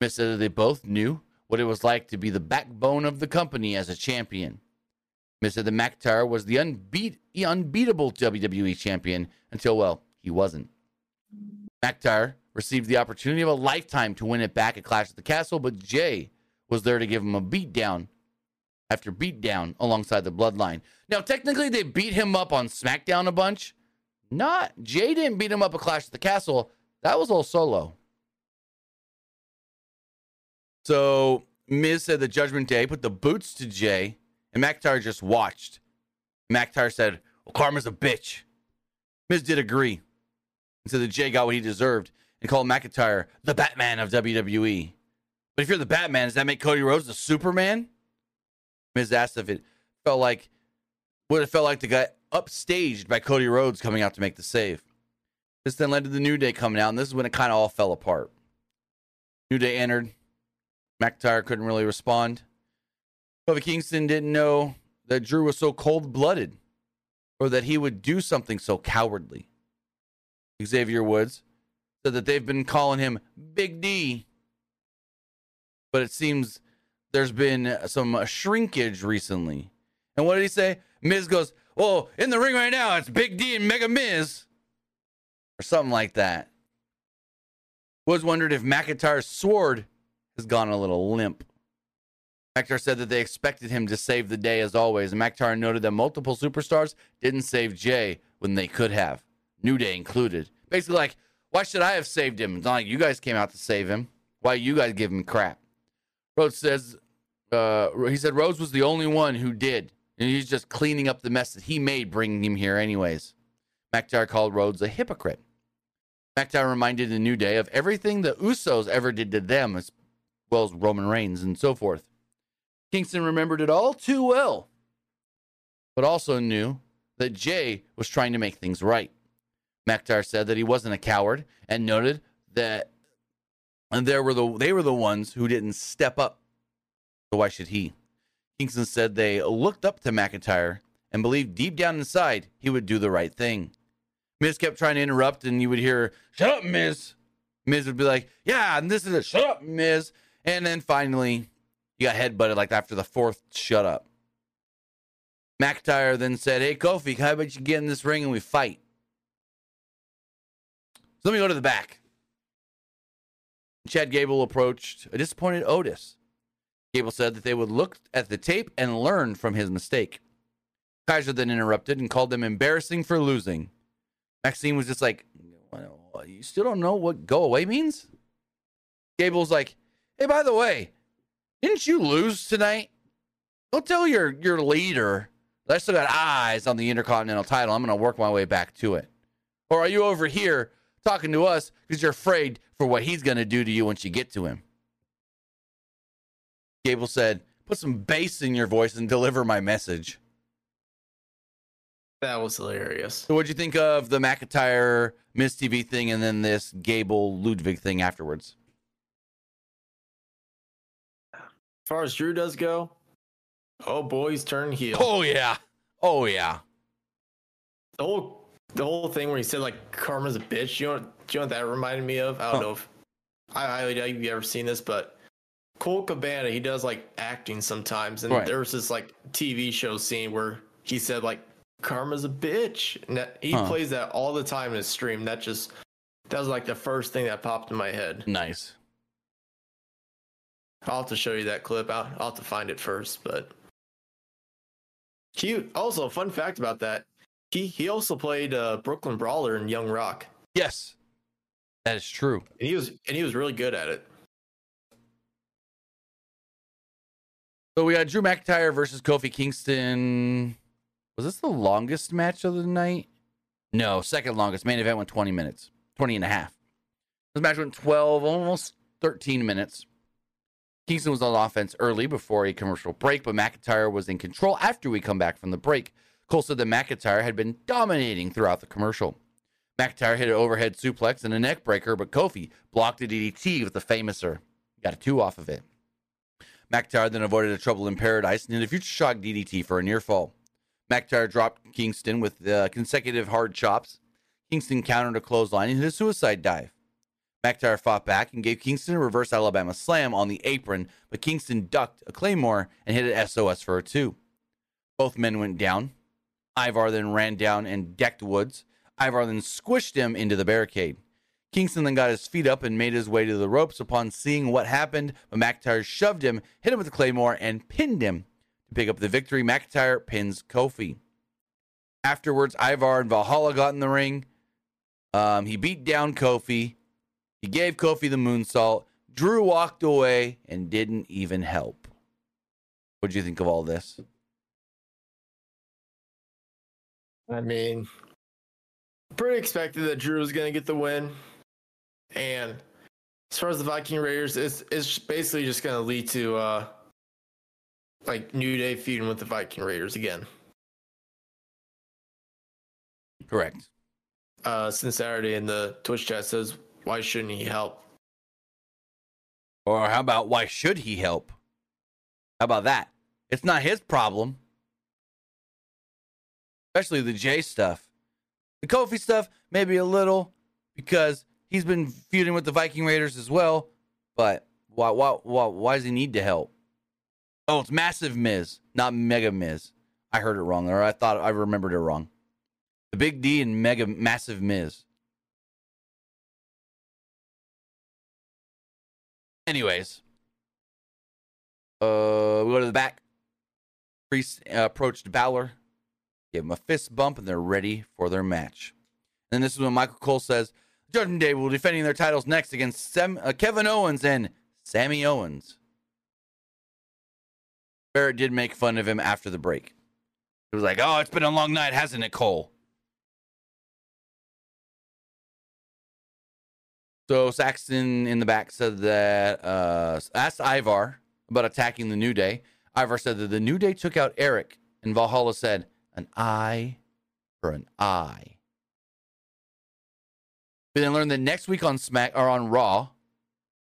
Speaker 1: Miz said that they both knew what it was like to be the backbone of the company as a champion. Miz said that McIntyre was the unbeat, unbeatable WWE champion until, well, he wasn't. McIntyre received the opportunity of a lifetime to win it back at Clash at the Castle, but Jey was there to give him a beatdown after beatdown alongside the Bloodline. Now, technically, they beat him up on SmackDown a bunch. Not Jey didn't beat him up at Clash at the Castle. That was all solo. So Miz said the Judgment Day put the boots to Jey, and McIntyre just watched. McIntyre said, Well, Karma's a bitch. Miz did agree and said that Jey got what he deserved and called McIntyre the Batman of WWE. But if you're the Batman, does that make Cody Rhodes the Superman? Miz asked if it felt like what it felt like to get upstaged by Cody Rhodes coming out to make the save. This then led to the New Day coming out, and this is when it kind of all fell apart. New Day entered. McIntyre couldn't really respond. Kofi Kingston didn't know that Drew was so cold blooded or that he would do something so cowardly. Xavier Woods said that they've been calling him Big D, but it seems there's been some shrinkage recently. And what did he say? Miz goes, Well, in the ring right now, it's Big D and Mega Miz. Or something like that. Woods wondered if McIntyre's sword has gone a little limp. McIntyre said that they expected him to save the day as always, and McIntyre noted that multiple superstars didn't save Jey when they could have, New Day included. Basically, like, why should I have saved him? It's not like you guys came out to save him. Why you guys give him crap? Rhodes says, uh, he said Rhodes was the only one who did. And he's just cleaning up the mess that he made bringing him here, anyways. McIntyre called Rhodes a hypocrite. McIntyre reminded the New Day of everything the Usos ever did to them, as well as Roman Reigns and so forth. Kingston remembered it all too well, but also knew that Jey was trying to make things right. McIntyre said that he wasn't a coward and noted that and there were the they were the ones who didn't step up. So why should he? Kingston said they looked up to McIntyre and believed deep down inside he would do the right thing. Miz kept trying to interrupt, and you would hear, Shut up, Miz. Miz would be like, Yeah, and this is it. Shut up, Miz. And then finally, he got headbutted like after the fourth shut up. McIntyre then said, Hey, Kofi, how about you get in this ring and we fight? So let me go to the back. Chad Gable approached a disappointed Otis. Gable said that they would look at the tape and learn from his mistake. Kaiser then interrupted and called them embarrassing for losing. Maxxine was just like, well, You still don't know what go away means? Gable's like, Hey, by the way, didn't you lose tonight? Go tell your, your leader that I still got eyes on the Intercontinental title. I'm going to work my way back to it. Or are you over here talking to us because you're afraid for what he's going to do to you once you get to him? Gable said, Put some bass in your voice and deliver my message.
Speaker 2: That was hilarious.
Speaker 1: So, what'd you think of the McIntyre Miz TV thing and then this Gable Ludwig thing afterwards?
Speaker 2: As far as Drew does go, oh boys turn heel.
Speaker 1: Oh, yeah. Oh, yeah.
Speaker 2: The whole the whole thing where he said like karma's a bitch. You know, what, do you know what that reminded me of? I don't
Speaker 1: Huh.
Speaker 2: know if I highly doubt you've ever seen this, but Colt Cabana, he does like acting sometimes, and
Speaker 1: Right.
Speaker 2: there was this like TV show scene where he said like karma's a bitch, and that, he
Speaker 1: Huh.
Speaker 2: plays that all the time in his stream. That just that was like the first thing that popped in my head.
Speaker 1: Nice.
Speaker 2: I'll have to show you that clip. I'll, I'll have to find it first, but cute. Also, fun fact about that: he he also played uh, Brooklyn Brawler in Young Rock,
Speaker 1: Yes. That is true.
Speaker 2: and he was and he was really good at it.
Speaker 1: So, we got Drew McIntyre versus Kofi Kingston. Was this the longest match of the night? No, second longest. Main event went 20 minutes, 20 and a half. This match went 12, almost 13 minutes. Kingston was on offense early before a commercial break, but McIntyre was in control after we come back from the break. Cole said that McIntyre had been dominating throughout the commercial. McIntyre hit an overhead suplex and a neck breaker, but Kofi blocked a DDT with the famouser. Got a two off of it. McIntyre then avoided a trouble in paradise and hit a future shock DDT for a near fall. McIntyre dropped Kingston with uh, consecutive hard chops. Kingston countered a clothesline and hit a suicide dive. McIntyre fought back and gave Kingston a reverse Alabama slam on the apron, but Kingston ducked a claymore and hit an SOS for a two. Both men went down. Ivar then ran down and decked Woods. Ivar then squished him into the barricade. Kingston then got his feet up and made his way to the ropes upon seeing what happened, but McIntyre shoved him, hit him with a claymore, and pinned him. To pick up the victory, McIntyre pins Kofi. Afterwards, Ivar and Valhalla got in the ring. Um, he beat down Kofi. He gave Kofi the moonsault. Drew walked away and didn't even help. What do you think of all this?
Speaker 2: I mean, pretty expected that Drew was going to get the win. And as far as the Viking Raiders, it's, it's basically just going to lead to uh, like New Day feuding with the Viking Raiders again.
Speaker 1: Correct.
Speaker 2: Uh, Sincerity in the Twitch chat says, why shouldn't he help?
Speaker 1: Or how about why should he help? How about that? It's not his problem. Especially the Jey stuff. The Kofi stuff, maybe a little, because he's been feuding with the Viking Raiders as well. But why why why why does he need to help? Oh, it's massive Miz, not Mega Miz. I heard it wrong, or I thought I remembered it wrong. The Big D and Mega Massive Miz. Anyways, uh, we go to the back. Priest uh, approached Balor, gave him a fist bump, and they're ready for their match. And this is when Michael Cole says, Judgment Day will be defending their titles next against Sem- uh, Kevin Owens and Sami Owens. Barrett did make fun of him after the break. He was like, "Oh, it's been a long night, hasn't it, Cole?" So Saxton in the back said that uh, asked Ivar about attacking the New Day. Ivar said that the New Day took out Erik, and Valhalla said, "An eye for an eye." We then learn that next week on Smack or on Raw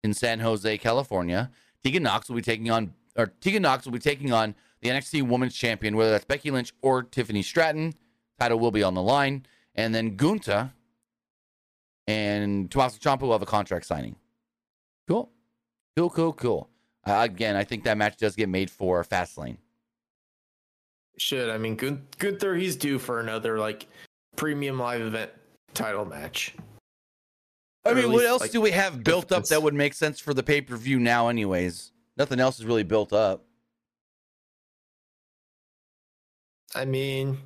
Speaker 1: in San Jose, California, Tegan Nox will be taking on or Tegan Nox will be taking on the NXT Women's Champion, whether that's Becky Lynch or Tiffany Stratton. Title will be on the line, and then Gunther and Tommaso Ciampa will have a contract signing. Cool, cool, cool, cool. Uh, again, I think that match does get made for Fastlane.
Speaker 2: Should I mean Gun- Gunther? He's due for another like premium live event title match.
Speaker 1: I
Speaker 2: Or
Speaker 1: mean, what
Speaker 2: least,
Speaker 1: else
Speaker 2: like,
Speaker 1: do we have built up that would make sense for the pay per view now, anyways? Nothing else is really built up.
Speaker 2: I mean,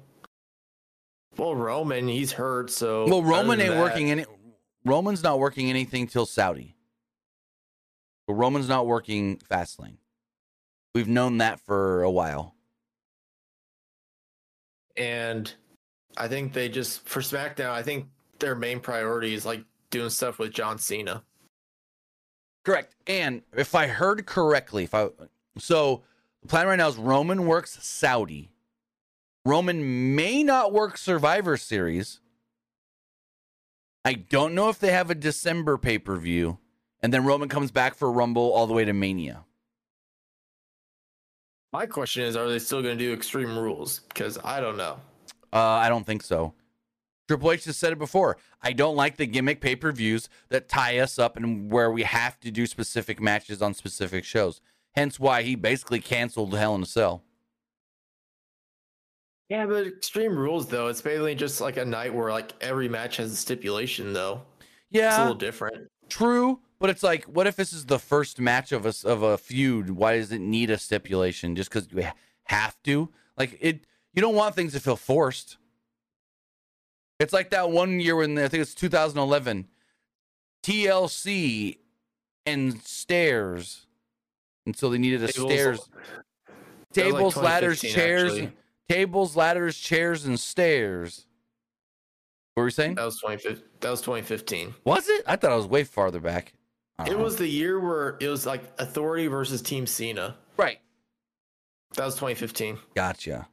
Speaker 2: well, Roman, he's hurt, so
Speaker 1: Well, Roman ain't
Speaker 2: that-
Speaker 1: working any. Roman's not working anything till Saudi. But Roman's not working Fastlane. We've known that for a while.
Speaker 2: And I think they just for SmackDown. I think their main priority is like doing stuff with John Cena.
Speaker 1: Correct. And if I heard correctly, if I so the plan right now is Roman works Saudi. Roman may not work Survivor Series. I don't know if they have a December pay per view, and then Roman comes back for Rumble all the way to Mania.
Speaker 2: My question is, are they still going to do Extreme Rules? Because I don't know.
Speaker 1: Uh, I don't think so. Triple H has said it before. I don't like the gimmick pay per views that tie us up and where we have to do specific matches on specific shows. Hence why he basically canceled Hell in a Cell.
Speaker 2: Yeah, but Extreme Rules though, it's basically just like a night where like every match has a stipulation though. Yeah. It's a little different.
Speaker 1: true. But it's like, what if this is the first match of a of a feud? Why does it need a stipulation? Just because you have to? Like it, you don't want things to feel forced. It's like that one year when I think it's 2011, TLC and stairs, and so they needed a
Speaker 2: Tables-
Speaker 1: stairs,
Speaker 2: was like
Speaker 1: tables, ladders, chairs,
Speaker 2: actually.
Speaker 1: tables, ladders, chairs, and stairs. What were you saying?
Speaker 2: That was 2015. That was 2015.
Speaker 1: Was it? I thought I was way farther back. I don't
Speaker 2: It
Speaker 1: know.
Speaker 2: was the year where it was like Authority versus Team Cena.
Speaker 1: right.
Speaker 2: That was 2015.
Speaker 1: Gotcha.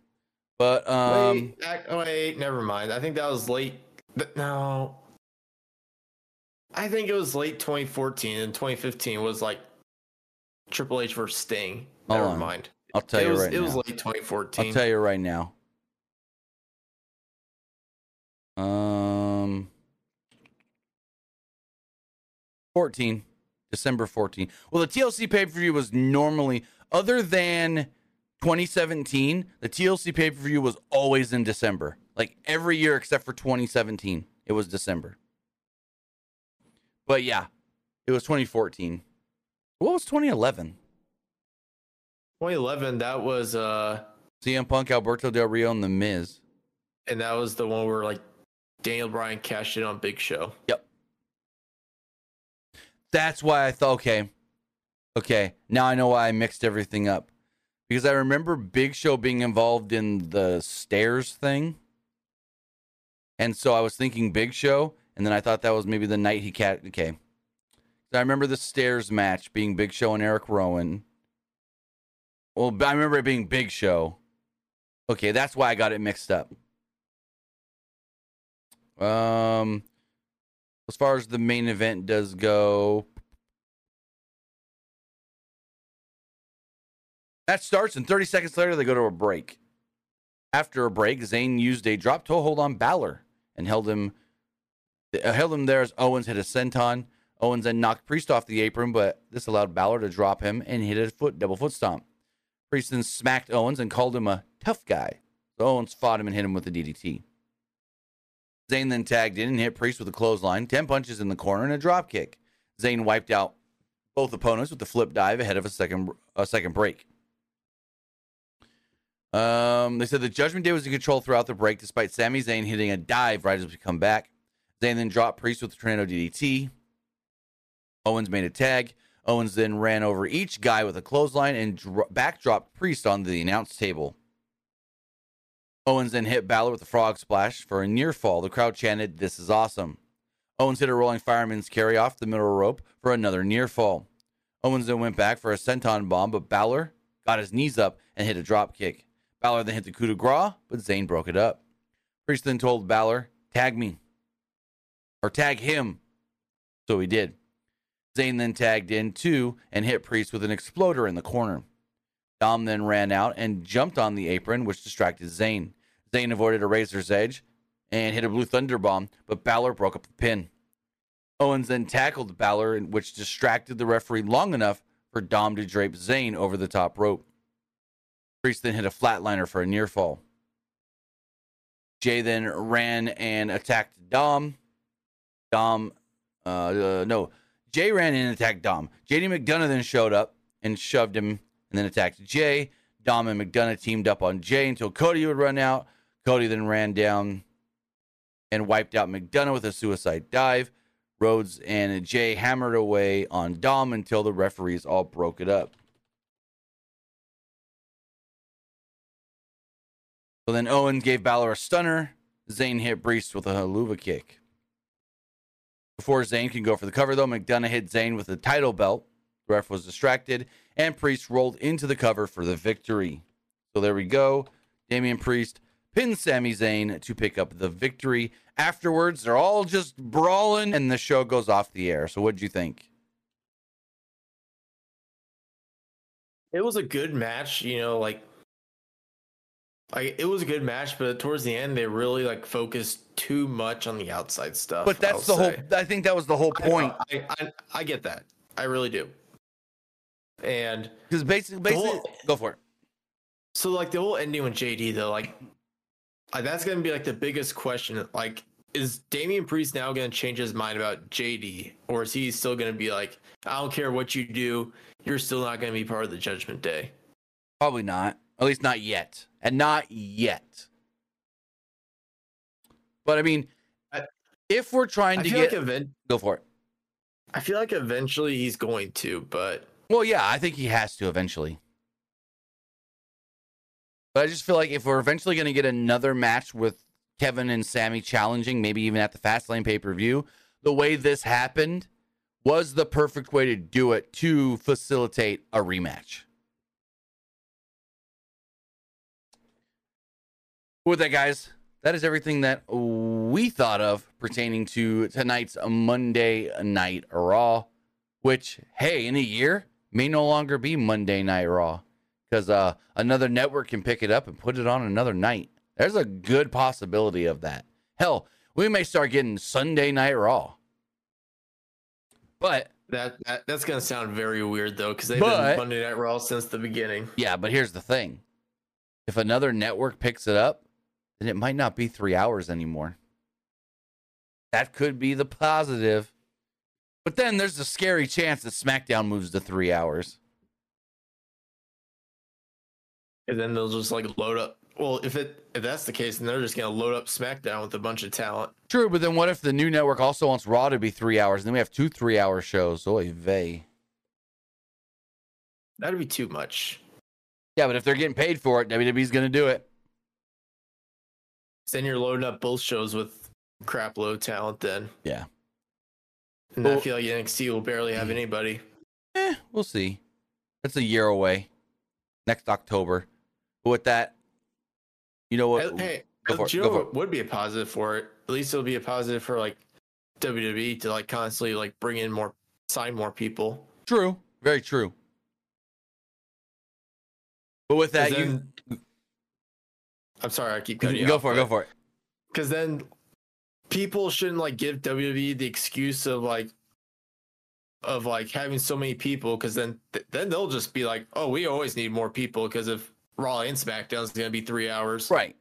Speaker 1: But um
Speaker 2: wait, ac- oh, wait, never mind. I think that was late. No, I think it was late 2014 and 2015 was like Triple H versus Sting.
Speaker 1: Hold
Speaker 2: Never
Speaker 1: on.
Speaker 2: mind.
Speaker 1: I'll tell
Speaker 2: it
Speaker 1: you
Speaker 2: was
Speaker 1: right
Speaker 2: it
Speaker 1: now.
Speaker 2: was late 2014.
Speaker 1: I'll tell you right now. Um 14. December 14. Well, the TLC pay-per-view was normally other than 2017, the TLC pay-per-view was always in December. Like every year except for 2017, it was December. But yeah, it was 2014. What was 2011?
Speaker 2: 2011. That was uh,
Speaker 1: CM Punk, Alberto Del Rio, and The Miz.
Speaker 2: and that was the one where like Daniel Bryan cashed in on Big Show.
Speaker 1: That's why I thought, okay, okay, now I know why I mixed everything up. Because I remember Big Show being involved in the stairs thing. And so I was thinking Big Show, and then I thought that was maybe the night he cat. Okay. So I remember the stairs match being Big Show and Eric Rowan. Well, I remember it being Big Show. Okay, that's why I got it mixed up. Um, as far as the main event does go, that starts, and 30 seconds later, they go to a break. After a break, Zayn used a drop toe hold on Balor and held him uh, held him there as Owens hit a senton. Owens then knocked Priest off the apron, but this allowed Balor to drop him and hit a foot double foot stomp. Priest then smacked Owens and called him a tough guy. So Owens fought him and hit him with a DDT. Zayn then tagged in and hit Priest with a clothesline, 10 punches in the corner, and a drop kick. Zayn wiped out both opponents with a flip dive ahead of a second a second break. Um, they said the Judgment Day was in control throughout the break, despite Sami Zayn hitting a dive right as we come back. Zayn then dropped Priest with the tornado DDT. Owens made a tag. Owens then ran over each guy with a clothesline and dro- backdropped Priest onto the announce table. Owens then hit Balor with a frog splash for a near fall. The crowd chanted, This is awesome. Owens hit a rolling fireman's carry off the middle rope for another near fall. Owens then went back for a senton bomb, but Balor got his knees up and hit a drop kick. Balor then hit the coup de grace, but Zayn broke it up. Priest then told Balor, Tag me. Or tag him. So he did. Zayn then tagged in too and hit Priest with an exploder in the corner. Dom then ran out and jumped on the apron, which distracted Zayn. Zayn avoided a razor's edge and hit a blue thunder bomb, but Balor broke up the pin. Owens then tackled Balor, which distracted the referee long enough for Dom to drape Zayn over the top rope. Priest then hit a flatliner for a near fall. Jey then ran and attacked Dom. Dom, uh, uh, no, Jey ran and attacked Dom. JD McDonagh then showed up and shoved him and then attacked Jey. Dom and McDonagh teamed up on Jey until Cody would run out. Cody then ran down and wiped out McDonagh with a suicide dive. Rhodes and Jey hammered away on Dom until the referees all broke it up. So then Owen gave Balor a stunner. Zayn hit Priest with a Helluva kick. Before Zayn can go for the cover, though, McDonagh hit Zayn with the title belt. The ref was distracted, and Priest rolled into the cover for the victory. So there we go. Damian Priest pins Sami Zayn to pick up the victory. Afterwards, they're all just brawling, and the show goes off the air. So what'd you think?
Speaker 2: It was a good match, you know, like like it was a good match, but towards the end they really like focused too much on the outside stuff.
Speaker 1: But that's the
Speaker 2: I'll
Speaker 1: whole.
Speaker 2: say.
Speaker 1: I think that was the whole
Speaker 2: I
Speaker 1: point.
Speaker 2: I, I I get that. I really do. And
Speaker 1: Because basically, basically,
Speaker 2: whole-
Speaker 1: go for it.
Speaker 2: so like the whole ending with JD though, like uh, that's gonna be like the biggest question. Like, is Damian Priest now gonna change his mind about JD, or is he still gonna be like, I don't care what you do, you're still not gonna be part of the Judgment Day?
Speaker 1: Probably not. At least not yet. And not yet. But I mean,
Speaker 2: I-
Speaker 1: if we're trying
Speaker 2: I
Speaker 1: to get
Speaker 2: like event.
Speaker 1: go for it.
Speaker 2: I feel like eventually he's going to, but
Speaker 1: Well, yeah, I think he has to eventually. But I just feel like if we're eventually going to get another match with Kevin and Sami challenging, maybe even at the Fastlane pay per view, the way this happened was the perfect way to do it to facilitate a rematch. With that, guys, that is everything that we thought of pertaining to tonight's Monday Night Raw, which, hey, in a year may no longer be Monday Night Raw because uh, another network can pick it up and put it on another night. There's a good possibility of that. Hell, we may start getting Sunday Night Raw. But
Speaker 2: that, that that's gonna sound very weird though, because they've
Speaker 1: But-
Speaker 2: been Monday Night Raw since the beginning.
Speaker 1: yeah, but here's the thing if another network picks it up, then it might not be three hours anymore. That could be the positive. But then there's a scary chance that SmackDown moves to three hours.
Speaker 2: And then they'll just like load up. Well, if it if that's the case, then they're just gonna load up SmackDown with a bunch of talent.
Speaker 1: True, but then what if the new network also wants Raw to be three hours, and then we have two three-hour shows? Oy vey.
Speaker 2: That'd be too much.
Speaker 1: Yeah, but if they're getting paid for it, WWE's going to do it.
Speaker 2: Then you're loading up both shows with crap low talent. Then
Speaker 1: Yeah.
Speaker 2: And I feel like NXT will barely have anybody.
Speaker 1: Eh, we'll see. That's a year away. Next October. But with that, you know what?
Speaker 2: Hey,
Speaker 1: Go for
Speaker 2: you know what would be a positive for it? At least it'll be a positive for like WWE to like constantly like bring in more, sign more people.
Speaker 1: True. Very true. But with that, you
Speaker 2: I'm sorry, I keep cutting you
Speaker 1: go
Speaker 2: off,
Speaker 1: for it. Go for it.
Speaker 2: Because then people shouldn't like give WWE the excuse of like of like having so many people because then th- then they'll just be like, oh, we always need more people because if Raw and SmackDown is going to be three hours.
Speaker 1: Right.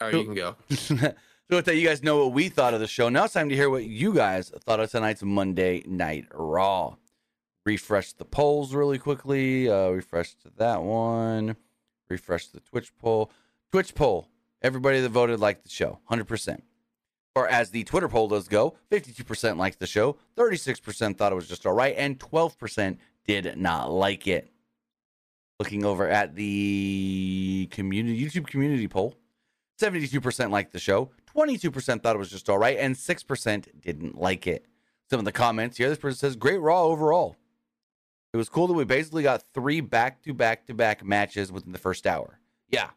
Speaker 2: All right,
Speaker 1: So-
Speaker 2: you can go.
Speaker 1: so with that, you guys know what we thought of the show. Now it's time to hear what you guys thought of tonight's Monday Night Raw. Refresh the polls really quickly. Uh, refresh to that one. Refresh the Twitch poll. Twitch poll. Everybody that voted liked the show, 100%. Or as the Twitter poll does go, 52% liked the show, 36% thought it was just all right, and 12% did not like it. Looking over at the community YouTube community poll, 72% liked the show, 22% thought it was just all right, and 6% didn't like it. Some of the comments here, this person says, great Raw overall. It was cool that we basically got three back to back to back matches within the first hour. Yeah.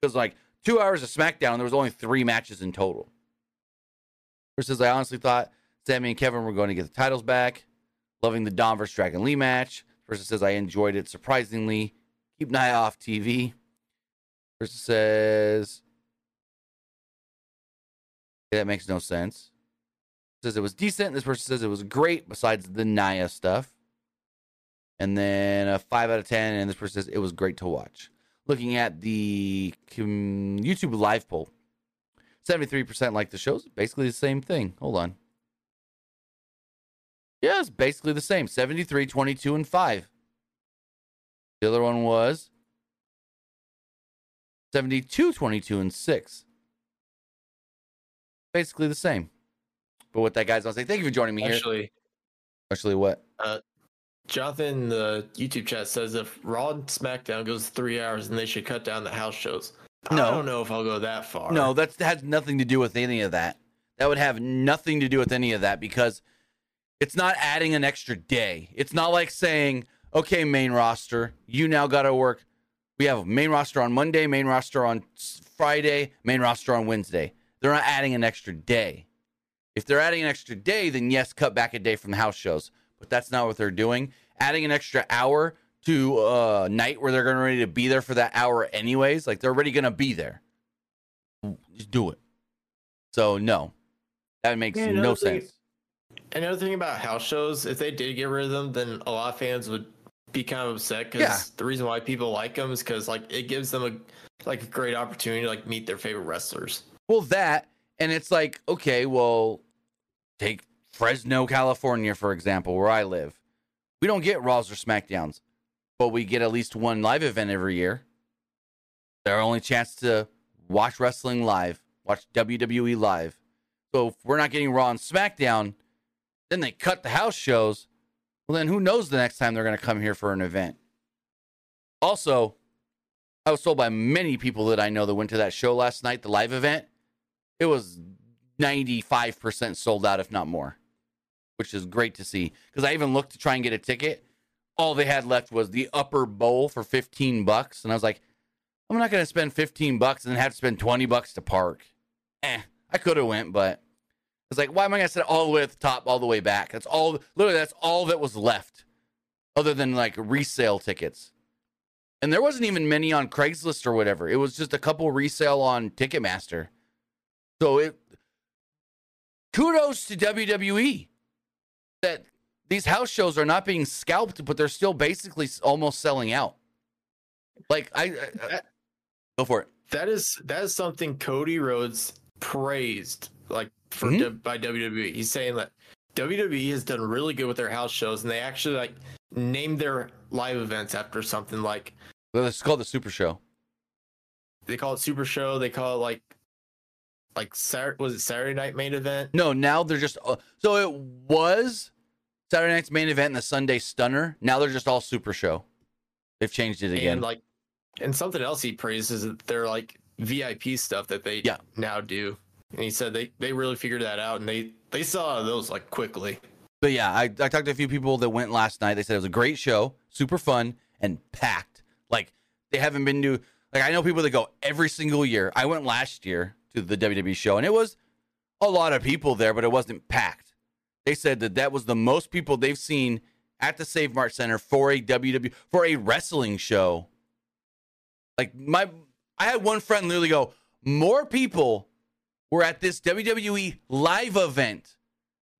Speaker 1: Because like two hours of SmackDown, there was only three matches in total. Versus, I honestly thought Sami and Kevin were going to get the titles back. Loving the Dom versus Dragon Lee match. Versus says, I enjoyed it surprisingly. Keep an eye off TV. Versus says, that makes no sense. Says it was decent. This person says it was great, besides the Nia stuff. And then a five out of ten. And this person says it was great to watch. Looking at the YouTube live poll, seventy-three percent like the shows. Basically the same thing. Hold on. Yeah, it's basically the same. 73, 22, and 5. The other one was 72, 22, and 6 basically the same. But with that, guys, I'll say thank you for joining me
Speaker 2: Actually,
Speaker 1: here. Actually, what?
Speaker 2: Uh, Jonathan, the YouTube chat says if Raw and SmackDown goes three hours, then they should cut down the house shows.
Speaker 1: No.
Speaker 2: I don't know if I'll go that far.
Speaker 1: No, that has nothing to do with any of that. That would have nothing to do with any of that because it's not adding an extra day. It's not like saying, okay, main roster, you now got to work. We have main roster on Monday, main roster on Friday, main roster on Wednesday. They're not adding an extra day. If they're adding an extra day, then yes, cut back a day from the house shows. But that's not what they're doing. Adding an extra hour to a night where they're going to ready to be there for that hour anyways, like they're already going to be there. Just do it. So no, that makes
Speaker 2: Yeah,
Speaker 1: no
Speaker 2: thing-
Speaker 1: sense.
Speaker 2: Another thing about house shows, if they did get rid of them, then a lot of fans would be kind of upset because
Speaker 1: Yeah.
Speaker 2: the reason why people like them is because like it gives them a like a great opportunity to like meet their favorite wrestlers.
Speaker 1: Well, that and it's like okay, well, take Fresno, California for example, where I live. We don't get Raws or Smackdowns, but we get at least one live event every year. Our only chance to watch wrestling live, watch WWE live. So if we're not getting Raw and SmackDown, then they cut the house shows. Well, then who knows the next time they're going to come here for an event. Also, I was told by many people that I know that went to that show last night, the live event, it was 95% sold out, if not more, which is great to see. Because I even looked to try and get a ticket. All they had left was the upper bowl for 15 bucks. And I was like, I'm not going to spend 15 bucks and then have to spend 20 bucks to park. Eh, I could have went, but it's like, why am I going to sit all the way at the top, all the way back? That's all, literally, that's all that was left other than like resale tickets. And there wasn't even many on Craigslist or whatever. It was just a couple resale on Ticketmaster. So it kudos to WWE that these house shows are not being scalped, but they're still basically almost selling out. Like I, I- I- go for it.
Speaker 2: That is that is something Cody Rhodes praised like for
Speaker 1: Mhm.
Speaker 2: W- by WWE. He's saying that WWE has done really good with their house shows, and they actually like named their live events after something like
Speaker 1: Well, It's called the Super Show.
Speaker 2: they call it Super Show. They call it like like Saturday was it Saturday Night Main Event?
Speaker 1: No, now they're just uh, so it was Saturday night's main event and the Sunday Stunner. Now they're just all Super Show. They've changed it again.
Speaker 2: And like and something else he praises is their like VIP stuff that they
Speaker 1: Yeah.
Speaker 2: now do. And he said they they really figured that out and they they saw those like quickly.
Speaker 1: But yeah, I, I talked to a few people that went last night. They said it was a great show, super fun, and packed. Like they haven't been to like I know people that go every single year. I went last year to the WWE show, and it was a lot of people there, but it wasn't packed. They said that that was the most people they've seen at the Save Mart Center for a WWE for a wrestling show. Like my, I had one friend literally go, more people were at this WWE live event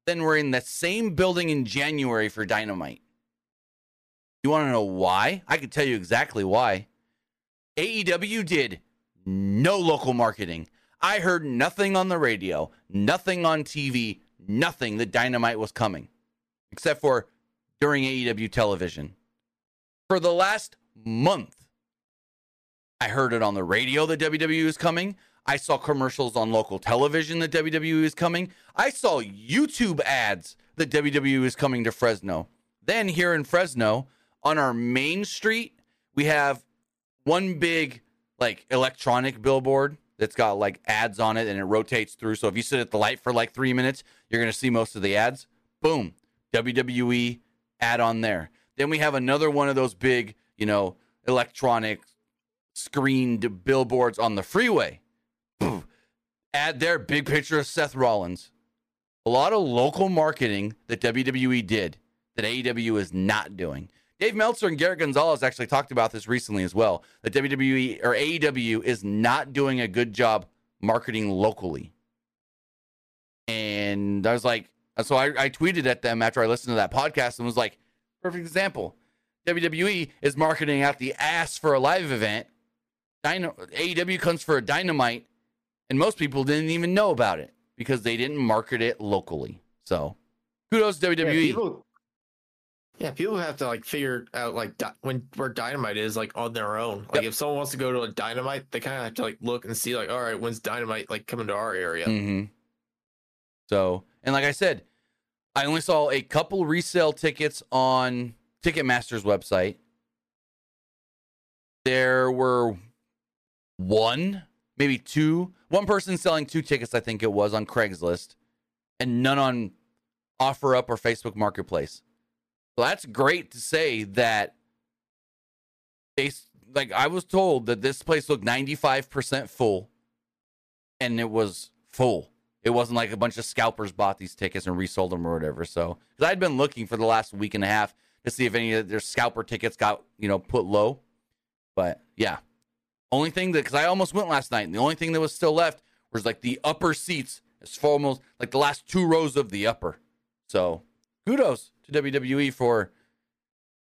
Speaker 1: than were in the same building in January for Dynamite. You want to know why? I can tell you exactly why. AEW did no local marketing. I heard nothing on the radio, nothing on TV, nothing that Dynamite was coming, except for during AEW television. For the last month, I heard it on the radio that WWE was coming. I saw commercials on local television that WWE is coming. I saw YouTube ads that WWE is coming to Fresno. Then here in Fresno, on our main street, we have one big like electronic billboard that's got like ads on it and it rotates through. So if you sit at the light for like three minutes, you're gonna see most of the ads. Boom. WWE ad on there. Then we have another one of those big, you know, electronic screened billboards on the freeway. Boom. Add their big picture of Seth Rollins. A lot of local marketing that WWE did that AEW is not doing. Dave Meltzer and Garrett Gonzalez actually talked about this recently as well. That WWE or AEW is not doing a good job marketing locally. And I was like, so I, I tweeted at them after I listened to that podcast and was like, perfect example. WWE is marketing out the ass for a live event. Dino, AEW comes for a dynamite, and most people didn't even know about it because they didn't market it locally. So kudos to WWE.
Speaker 2: Yeah, people, yeah, people have to like figure out like di- when where dynamite is like on their own. Like
Speaker 1: Yep.
Speaker 2: if someone wants to go to a dynamite, they kind of have to like look and see like, all right, when's dynamite like coming to our area?
Speaker 1: hmm So, and like I said, I only saw a couple resale tickets on Ticketmaster's website. There were one, maybe two, one person selling two tickets, I think it was on Craigslist, and none on OfferUp or Facebook Marketplace. That's great to say that they like I was told that this place looked 95% full and it was full. It wasn't like a bunch of scalpers bought these tickets and resold them or whatever. So, because I'd been looking for the last week and a half to see if any of their scalper tickets got, you know, put low. But yeah, only thing that, because I almost went last night, and the only thing that was still left was like the upper seats. as for almost like the last two rows of the upper. So, kudos to WWE for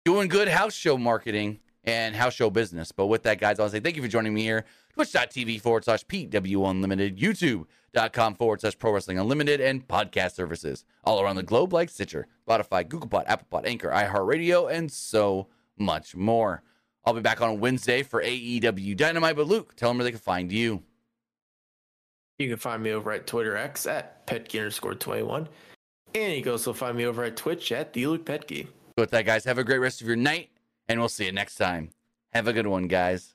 Speaker 1: doing good house show marketing and house show business. But with that, guys, I want to say thank you for joining me here. Twitch.tv forward slash PW Unlimited, YouTube.com forward slash Pro Wrestling Unlimited, and podcast services all around the globe like Stitcher, Spotify, Google Pod, Apple Pod, Anchor, iHeartRadio, and so much more. I'll be back on Wednesday for AEW Dynamite. But Luke, tell them where they can find you.
Speaker 2: You can find me over at Twitter X at petke underscore twenty one, and you can also find me over at Twitch at the Luke Petke.
Speaker 1: With that, guys, have a great rest of your night, and we'll see you next time. Have a good one, guys.